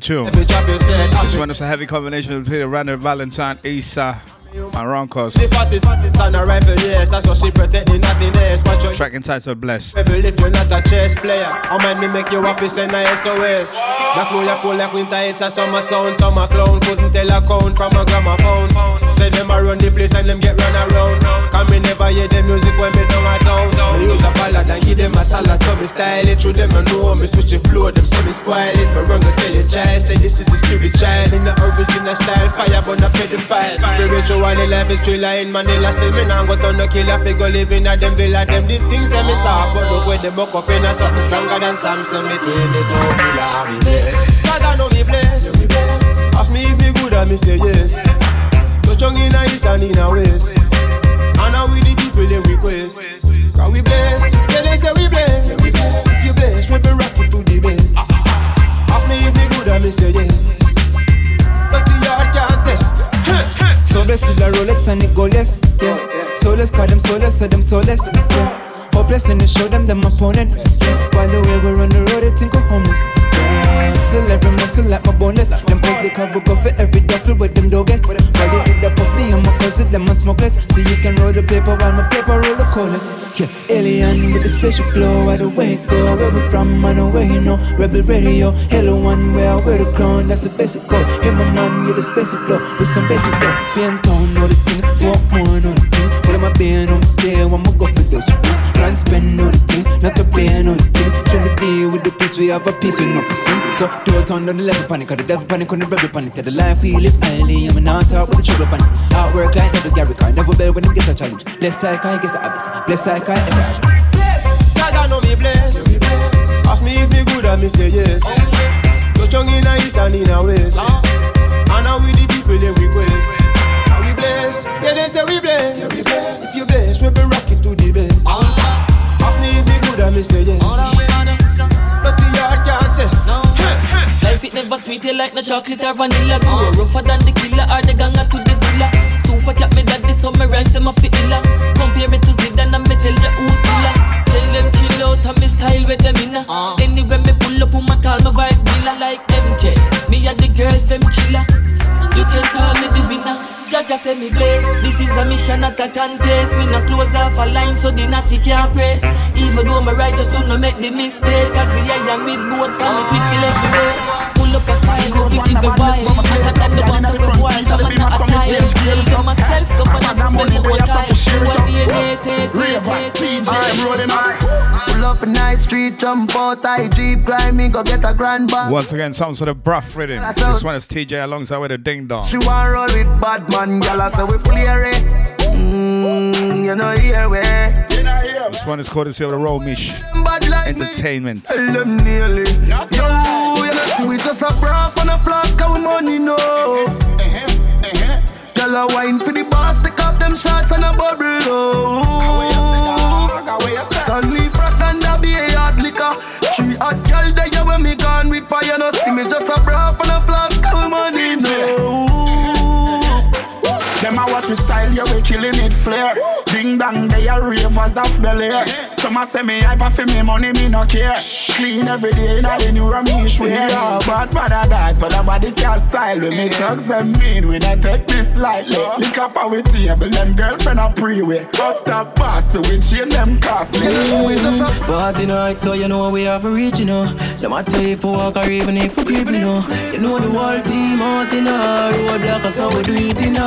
Speaker 2: Tune.
Speaker 40: Every drop you said.
Speaker 2: This one is a heavy combination between Randall Valentine, Issa, and Ronkos.
Speaker 40: The fattest on a yes. That's what she protect the nothingness. But you
Speaker 2: Track entitled Blessed.
Speaker 40: if you're not a chess player. How man me make you happy send a SOS. The flow you cool like winter, it's a summer sound. Summer clown couldn't tell a count from a gramophone. Say them a run the place and them get run around. Come me never hear the music when me down a town. Use a ballad and give them a salad, so me style it. Through them I know me switch the flow, them say me spoil it. Me run go tell your child, say this is the spirit child in the original style. Fire burn a pedophile. Spiritually life is thriller in Manila. Still me now go turn no killer figure living at them villa. Them the things say me soft, but look where them buck up in a something stronger than Samson. Me tell it all me love me bless. God I know me bless. Ask me if me good, I me say yes. Touch on in a east and in a west. We be rockin' to the best. Ask me if me good, I me say yes. But the yard can't test.
Speaker 17: So blessed with the Rolex and it go yeah. So let's call them soulless, so them soulless, yeah. Hopeless and they show them them opponent, yeah. While the way we run the road, they think we're homeless, yeah. Still every muscle like my boneless. Boys they cover go for every duffel with them don't get. While they did the puppy, I'm a cousin, them a smokeless. See you can roll the paper while my paper roll the coldest, yeah. Alien with the special flow, the way it go, where we from, I know where you know. Rebel radio, hello one, where I wear the crown, that's a basic code. Hey my man, you the basic flow, with some basic flow. Spin town, know the thing, walk more, know the thing. Tell them I been on the stair, I'ma go for those Run, spend, know the thing, not to pay, know the thing. Me deal with the peace, we have a peace, we know for sin. So do it on the level panic, cause the devil panic on the rebel panic. Tell the life we live highly, I'm not talk with the trouble panic. Hard work like every Gary car, never bell when them get a challenge. Bless I can't get a habit, bless I can every habit.
Speaker 40: God I know me bless. Ask me if me good, I me say yes. Touch on in a east and in a west. And now we the people they request. Are we blessed? Yeah, they say we blessed. If you blessed, we be rocking if me good, I me say yes. But the yard can't test.
Speaker 41: Life it never sweet, you like no chocolate or vanilla. Go rougher than the killer or the ganga to the zilla. Super cat me daddy, so me rent them a fit illa. Compare me to Zidane and me tell you who's killer. Tell them chill out and me style with them inna. Uh. Anyway me pull up, who my call my vibe dealer like MJ. Me and the girls them chiller.
Speaker 23: You can call me the winner. Jaja say me blaze. This is a mission, not a contest. Me not close off a line, so the natty can't press. Even though my righteous do not make the mistake, cause the iron with both come me quick feel left me rest up a style, go give it the vibe. Hotter than the one of a. Tell to DNA.
Speaker 16: Pull up a nice street, jump out, I jeep, grind me, go get a grand bag.
Speaker 2: Once again, sounds sort of bruff rhythm. This one is TJ alongside with a ding dong.
Speaker 16: She want roll with bad man, gyal, so we flare it. Mmm, you know here we.
Speaker 2: This one is called the Romish Entertainment.
Speaker 16: See we just a braff and a flask of money no. Uh-huh, uh-huh. Gyal a wine for the boss, take off them shots and a bubble. Oh. Leave frost and a be a hard liquor. Three hot gyal there you when me gone with fire, no see me just a braff and a flask of money no. Uh-huh.
Speaker 42: Them a watch we style, yeah, we killing it flair. Ding dong, they are ravers off Bel Air. Some a say me hyper for me money, me no care. Clean every day in the new Ramesh we yeah. But man a that, so the body can style. We me thugs them mean, we not take this lightly. Lick up our table, them girlfriend a pre-way. Up top boss, we we chain them costly.
Speaker 23: Party night, so you know we have a reach, you know. No matter if we walk or even if we creep, you know. You know the whole team out in a roadblock, so we do it in a.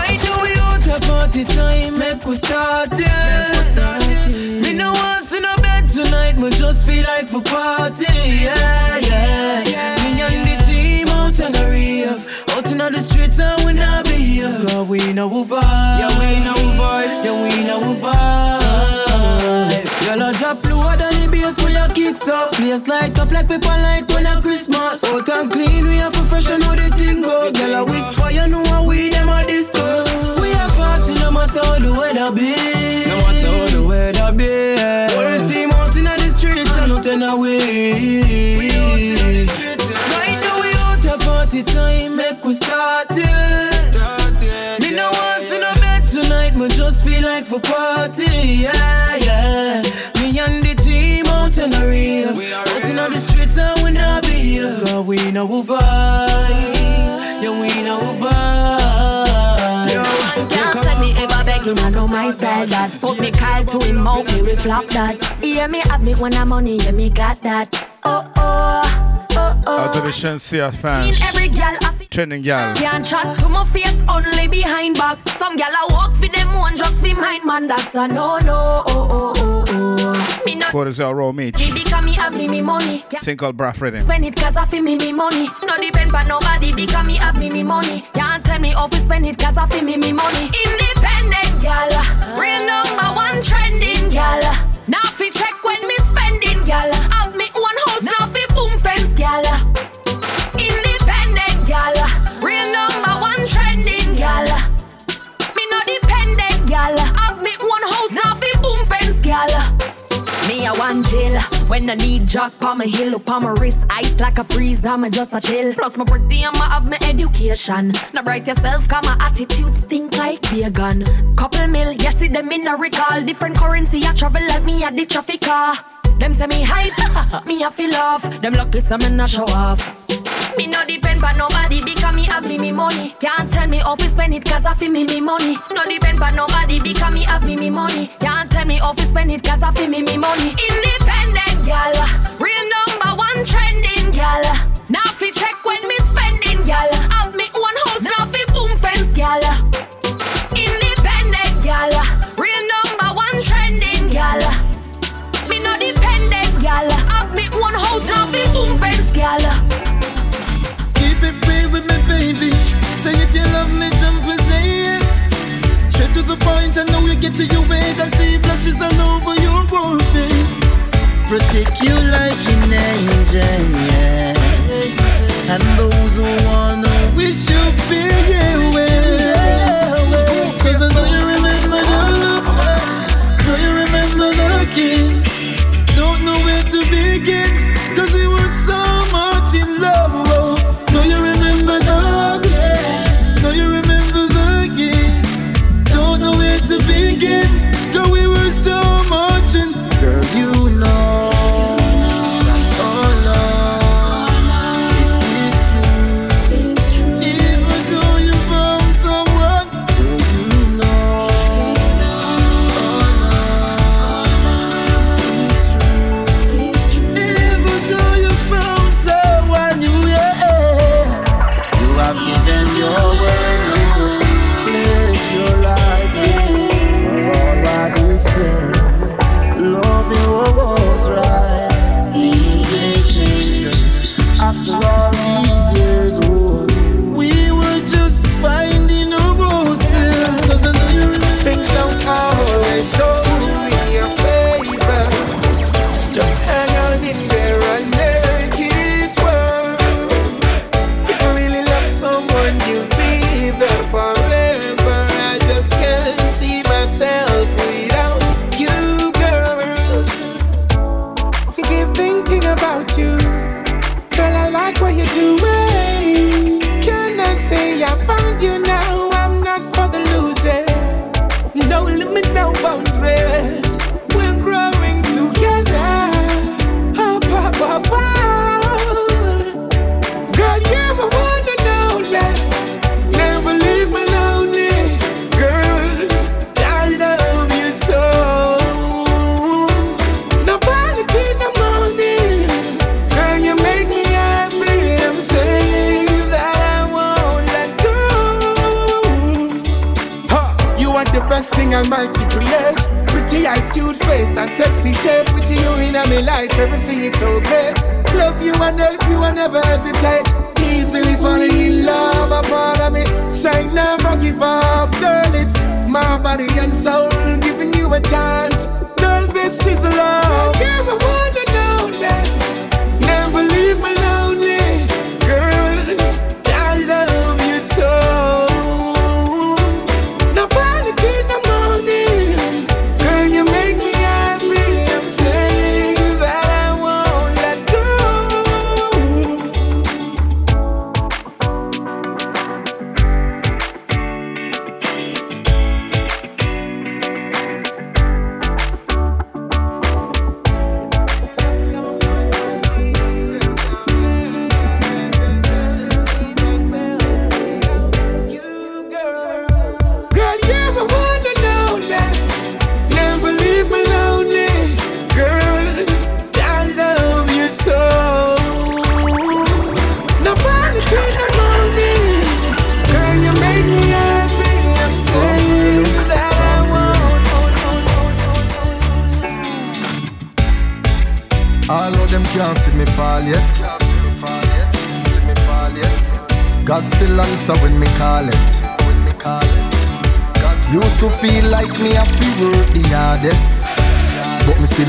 Speaker 23: Right now we out a party time, make we start it. Me no want to no bed tonight, me just feel like for party, yeah, yeah. Me and the team out on the rave, out in the streets and we not be here. Cause we know we vibe, yeah we know we vibe, yeah we know we vibe. Y'all a drop lower than the bass when you kicks up. Place light up like people light when a Christmas. Out and clean, we have to freshen how the thing go. Girl a whisper, you know how we them a discuss. We a party no matter how the weather be. No matter how the weather be. Whole team out in the streets and nothing away. Right now we out a party time, make we start it. Me no want to no bed tonight, me just feel like for party, yeah, yeah. We know we vibe, yeah we know we vibe.
Speaker 43: Can't say me ever beg him, I know my style that. Put me Kyle to him mouth, me we flop that. Hear me have me when I'm money, yeah me got that Oh oh, oh oh
Speaker 2: Out to the Shenseea fans.
Speaker 43: Every girl
Speaker 2: Trending gal.
Speaker 43: Can't chat to my face, only behind back. Some gal I walk for them one, just for mine, man. That's a no no. Oh oh oh oh. Me not
Speaker 2: Quarters out raw meat.
Speaker 43: me because me have me me money.
Speaker 2: Thing called Braff Rhythm.
Speaker 43: Spend it cause I feel me me money. No depend but nobody because me have me me money. Can't tell me how to spend it cause I feel me me money. Independent gal, real number one trending gal. Now fi check when me spending gal. Have me Me a one chill. When I need jock pa my hill up on my wrist ice like a freeze I'm just a chill. Plus my pretty and my have my education. Now bright yourself cause my attitude stink like beer gun. Couple mil yes see them in a recall. Different currency I travel like me at the traffic car them say me hype me a feel off. Them lucky some me not show off me no depend but nobody because me have me me money. Can't tell me how to spend it cause I feel me me money. No depend but nobody because me have me me money. Can't tell me how to spend it cause I feel me me money. Independent gal, real number one trending gal. Now fi check when me spending gal. Have me own house now fi boom fence gal. Independent gal, real number one trending gal. Me no dependent gal. Have me own house now fi boom fence gal.
Speaker 29: If you love me, jump and say yes. Straight to the point, I know you get to your weight. I see blushes all over your warm face. Protect you like an angel, yeah. And those who wanna wish you feel well. best thing Almighty create. Pretty eyes, cute
Speaker 10: face, and sexy shape. With you in my life, everything is so great. Love you and help you, and never hesitate. Easily falling in love, a part of me. Say never give up, girl. It's my body and soul giving you a chance. Girl, this is love. Never wanna know that. Never leave my love.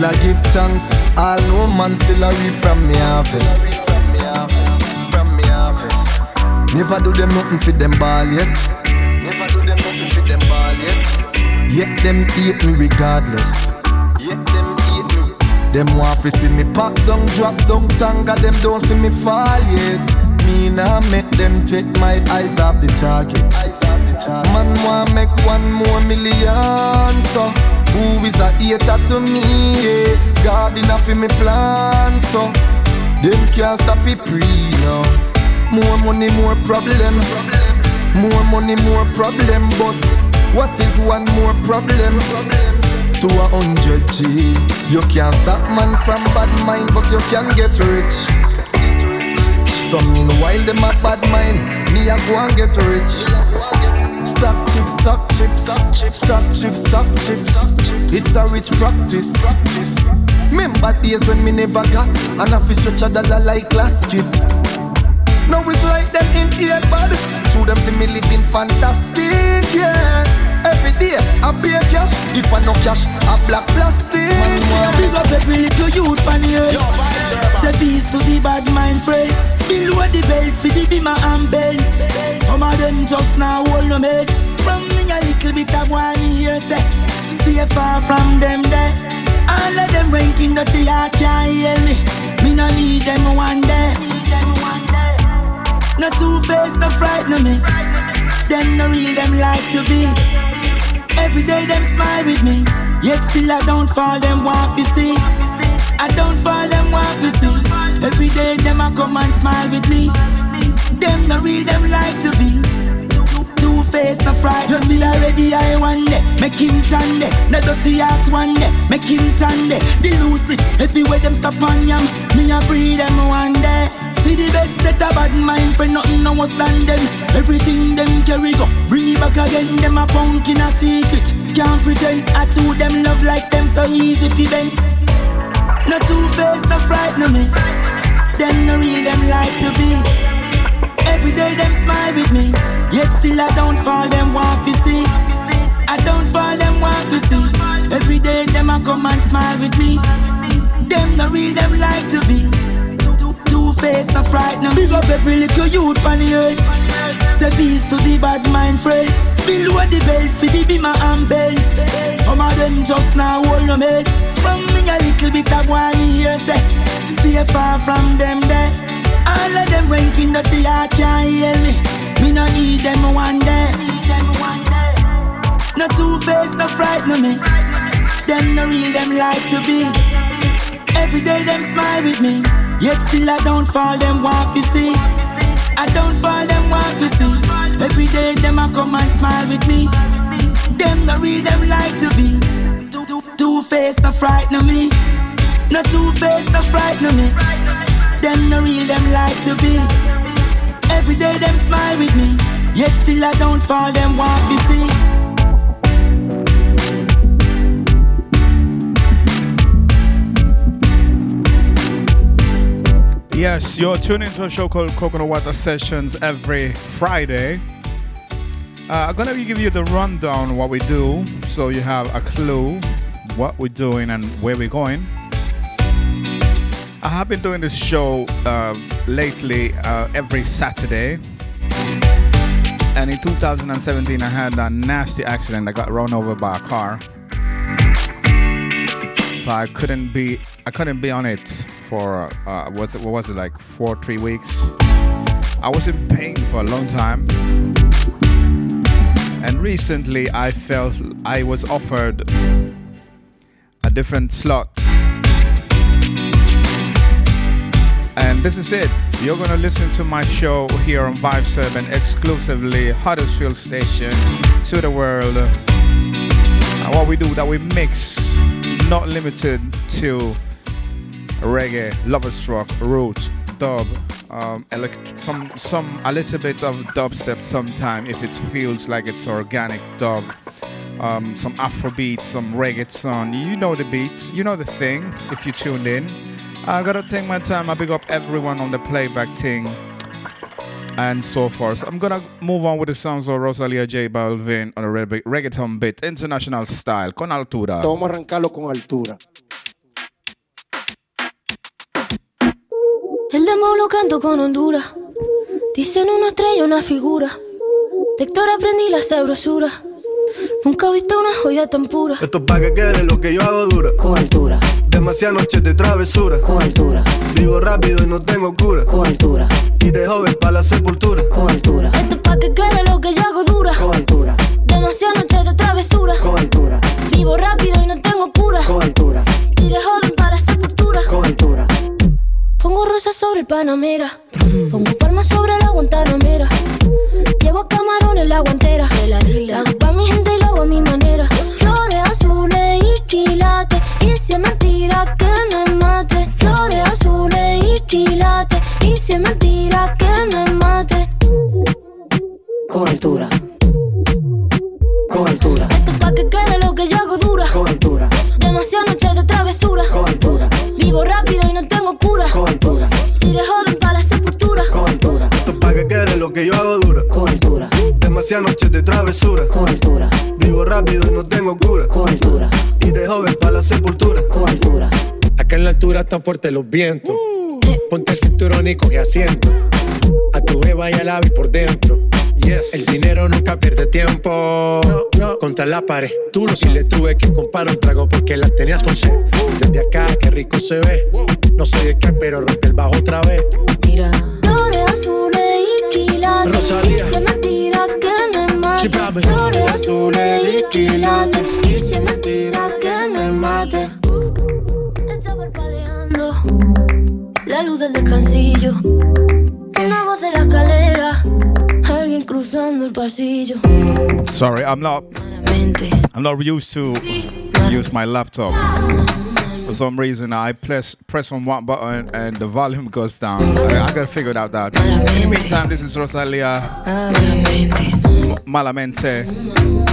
Speaker 29: A give thanks. All no man still a reap from me harvest. Never do them nothing for them ball yet. Never do them nothing for them ball yet. Yet them hate me regardless. Yet them hate me. Them want see me pack down, drop down, tanga. Them don't see me fall yet. Me nah make them take my eyes off the target. Man wanna make one more million, so who is a hater to me? Yeah. God enough in me plan, so them can't stop it pre no. More money, more problem. More money, more problem. But what is one more problem? To a hundred G. You can't stop man from bad mind, but you can get rich. So meanwhile them a bad mind, me a go and get rich. Stock chips, stock chips, stock chips, stock chips. It's a rich practice. Remember days when me never got and I fish stretch a like last kid. Now it's like them in here bad. To them see me living fantastic, yeah. Every day I pay cash. If I no cash, I black plastic.
Speaker 10: Man, Big up every little youth on the earth. Say peace to the bad mind friends. Below the belt for the beamer and Benz. Some of them just now hold no mates. From me a little bit of one year say. Stay far from them there. All of them ranking dirty, I can't hear me. Me no need them one day. No two face, no frighten me. Them no real, them like to be. Every day them smile with me. Yet still I don't fall, them to see. I don't fall, them to see. Every day them a come and smile with me. Them no real, them like to be. Face, no fright. You see already I one day, make him turn day. No dirty heart one day, make him turn day. The lip, everywhere them stop on yam. Me a free them one day. See the best set a bad mind for nothing no worse than them. Everything them carry go, bring it back again. Them a punk in a secret. Can't pretend I two them love likes them so easy fi bend. No two face, no frighten me. Them no real, them like to be. Every day them smile with me. Yet still I don't fall, them want to see. I don't fall, them want to see. Every day them a come and smile with me. Them no real, them like to be. Two face, no frighten Big up every little youth on the earth. Say peace to the bad mind friends. Below the belt for the beamer and Benz. Some of them just now hold no mates. From me a little bit of one year say. Stay far from them there. All of them ranking dirty, I can't hear me. Me no need them one day. No two face, no frighten me. Them no real, them like to be. Every day them smile with me. Yet still I don't fall, them want to see. I don't fall, them want to see. Every day them a come and smile with me. Them no real, them like to be. Two face, no frighten me. No two face, no frighten me. Them no real, them like to be. Every day them smile with me, yet still I don't fall them want to see.
Speaker 2: Yes, you're tuning to a show called Coconut Water Sessions every Friday. Uh, I'm gonna give you the rundown what we do, so you have a clue what we're doing and where we're going. I have been doing this show uh, lately uh, every Saturday, and in 2017 I had a nasty accident. I got run over by a car, so I couldn't be I couldn't be on it for uh, what's it, what was it like four three weeks. I was in pain for a long time. And recently I felt I was offered a different slot. And this is it. You're gonna listen to my show here on Vibe 7 exclusively Huddersfield Station to the world. And what we do that we mix, not limited to reggae, lovers rock, roots, dub, um, elect- some some a little bit of dubstep sometime if it feels like it's organic dub. Um, some Afrobeat, some reggaeton. You know the beats, you know the thing. If you tuned in, I gotta take my time. I big up everyone on the playback thing and so forth. So I'm gonna move on with the sounds of Rosalia J Balvin on a reg- reggaeton bit, international style, con altura.
Speaker 44: Vamos a arrancarlo con altura.
Speaker 36: El demo lo canto con Honduras. Dicen una estrella, una figura. De Héctor aprendí la sabrosura. Nunca he visto una joya tan pura.
Speaker 45: Esto es pa' que quede lo que yo hago dura.
Speaker 36: Con altura.
Speaker 45: Demasiadas noches de travesura.
Speaker 36: Con altura.
Speaker 45: Vivo rápido y no tengo cura.
Speaker 36: Con altura.
Speaker 45: Y de joven pa' la sepultura.
Speaker 36: Con altura. Esto es pa' que quede lo que yo hago dura.
Speaker 45: Con altura.
Speaker 36: Demasiadas noches de travesura.
Speaker 45: Con altura.
Speaker 36: Vivo rápido y no tengo cura.
Speaker 45: Con altura.
Speaker 36: Y de joven para la sepultura.
Speaker 45: Con altura.
Speaker 36: Pongo rosas sobre el Panamera. Pongo palmas sobre la Guantanamera. Llevo camarones en la guantera. La hago pa'
Speaker 45: fuertes los vientos. Ponte el cinturón y coge asiento. A tu jeva y al ave por dentro. El dinero nunca pierde tiempo. Contra la pared. Tú no si le tuve que comprar un trago porque la tenías con sed. Desde acá, qué rico se ve. No sé de qué, pero rompe el bajo otra vez.
Speaker 36: Mira. Flores azules y quilates.
Speaker 45: Rosalía.
Speaker 36: Es mentira que me mate. Flores azules y quilates. Es mentira que me mate. Parpadeando la luz del descansillo. Una voz de la escalera. Alguien cruzando el pasillo.
Speaker 2: Sorry, I'm not. I'm not used to use my laptop. For some reason, I press press on one button and the volume goes down. I, I gotta figure out that. In the meantime, this is Rosalia Malamente.
Speaker 36: Se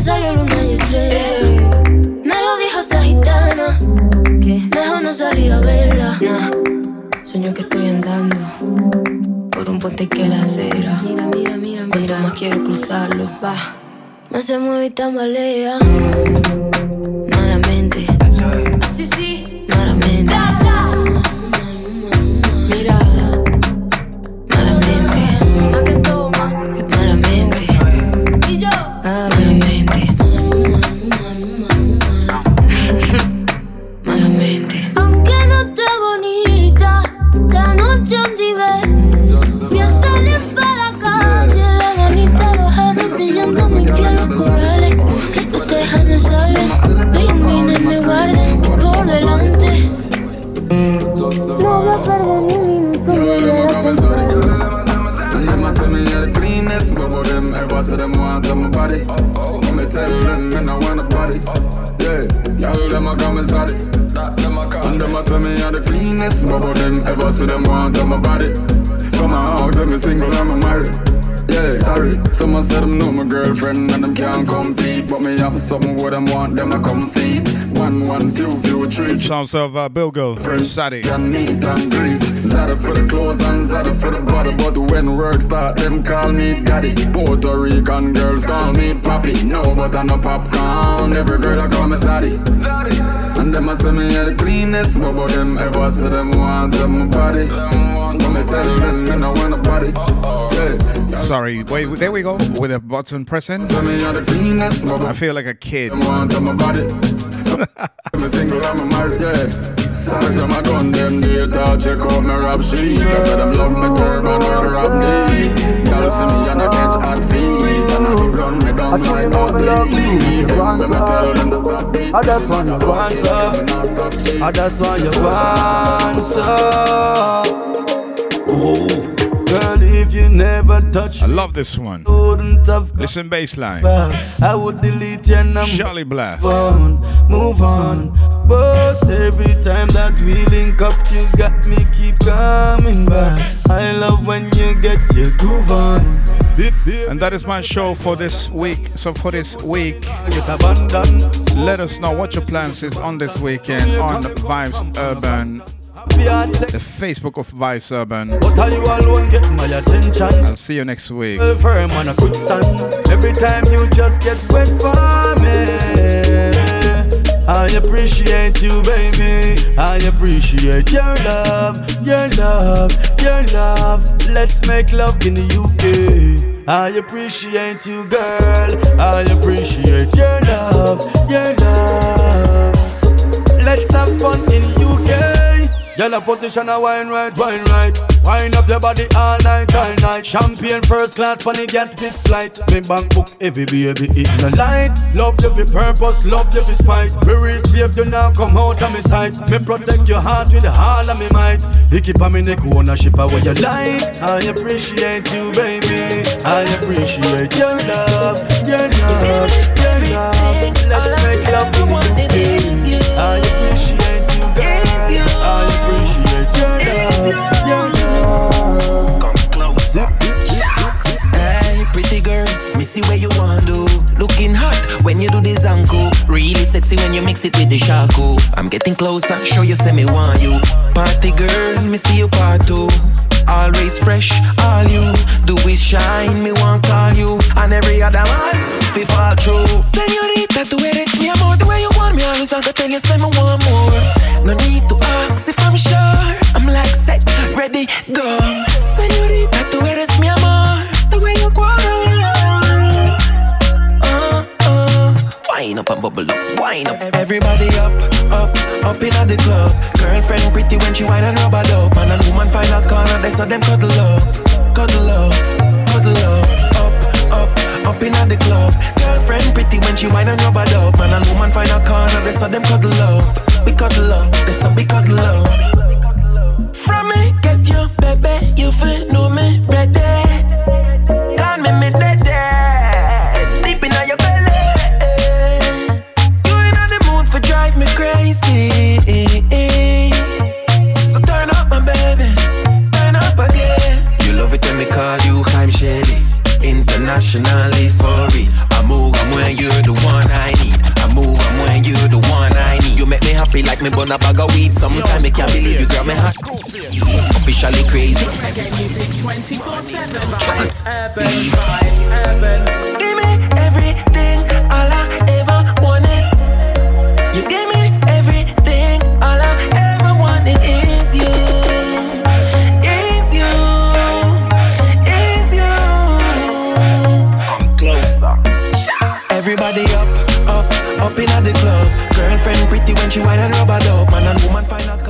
Speaker 36: salió luna y estrella. Me lo dijo esa gitana. Mejor no salir a verla. Sueño que estoy andando por un puente que la acera. Mira, mira, mira, Cuanto más quiero cruzarlo, va. Más se mueve y tambalea.
Speaker 46: Say them want on my body Let me tell them me no want a body Yeah, y'all them a come inside it And them a say me a the cleanest Bubble them ever say them want on my body Some house them me single and me married Yeah, sorry. Someone said them know my girlfriend and them can't compete. But me have something where them want them to come feed. One, one, few, few, three.
Speaker 2: Sounds of uh, Bill Go, Sadie.
Speaker 46: Can meet and greet. Zada for the clothes and Zada for the body. But when work start, them call me daddy. Puerto Rican girls call me papi. No, but I no popcorn. Every girl I call me Zaddy. And them a say me are the cleanest. But about them ever say them want them body. When me tell them me no want a body. Yeah.
Speaker 2: Sorry, wait, there we go with a button pressing. I feel like a kid.
Speaker 46: Want them body. So, I'm single, I'm married. Yeah. Sarge them a done them data. Check out my rap sheet. I said them love me turban or rap knee. Y'all see me and I catch hot feet. And I keep run me down like hot lead. When I tell them to stop beat.
Speaker 47: I just want you answer. I just want you answer. Oh. Girl, if you never touch
Speaker 2: I love this one. Listen baseline.
Speaker 47: I would delete your number.
Speaker 2: Charly Black.
Speaker 47: Move on, move on. But every time that we link up, you got me keep coming back. I love when you get your groove on.
Speaker 2: And that is my show for this week. So for this week, let us know what your plans is on this weekend on Vibes Urban. The Facebook of Vibes Urban.
Speaker 47: But are you alone get my attention?
Speaker 2: I'll see you next week.
Speaker 47: Firm on a quicksand. Every time you just get wet for me. I appreciate you, baby. I appreciate your love, your love, your love. Let's make love in the UK. I appreciate you, girl. I appreciate your love, your love. Let's have fun in UK. A position a wine right, wine right. Wine up your body all night, all night. Champagne first class, funny get big flight. Me bank book every baby it no light. Love you for purpose, love you for spite. Me real you now come out of me sight. Me protect your heart with all of me might. You keep on me neck ownership of what you like. I appreciate you, baby. I appreciate your love, your love, your love. Let's make love in the UK. I appreciate
Speaker 3: Come closer. Hey, pretty girl, me see where you want to. Looking hot when you do the zanku. Really sexy when you mix it with the shaku. I'm getting closer, show you say me want you. Party girl, me see you part two. Always fresh, all you do is shine. Me want call you, and every other man fi fall through. Señorita, tú eres mi amor. The way you want me, always I gotta tell you, say me want more. No need to ask if I'm sure. I'm like set, ready, go. Señorita, tú eres mi amor. The way you quarrel. Wine up and bubble up, wine up. Everybody up, up, up in the club. Girlfriend pretty when she wine and rubber up. Man and woman find a corner, they saw them cuddle up, cuddle up, cuddle up. Up, up, up in the club. Girlfriend pretty when she wine and rubber up. Man and woman find a corner, they saw them cuddle up. We cuddle up, they saw we cuddle up. From me, get you, baby, you feel know me ready. Me call you Haim Shady. Internationally for real. I move, I'm when you're the one I need. I move, I'm when you're the one I need. You make me happy like me bun a bag of weed. Sometimes I can't believe you grab me hot. Officially crazy. Give me everything, all I ever wanted. You give me Everybody up, up, up in the club. Girlfriend pretty when she wine and rubber dub. Man and woman find a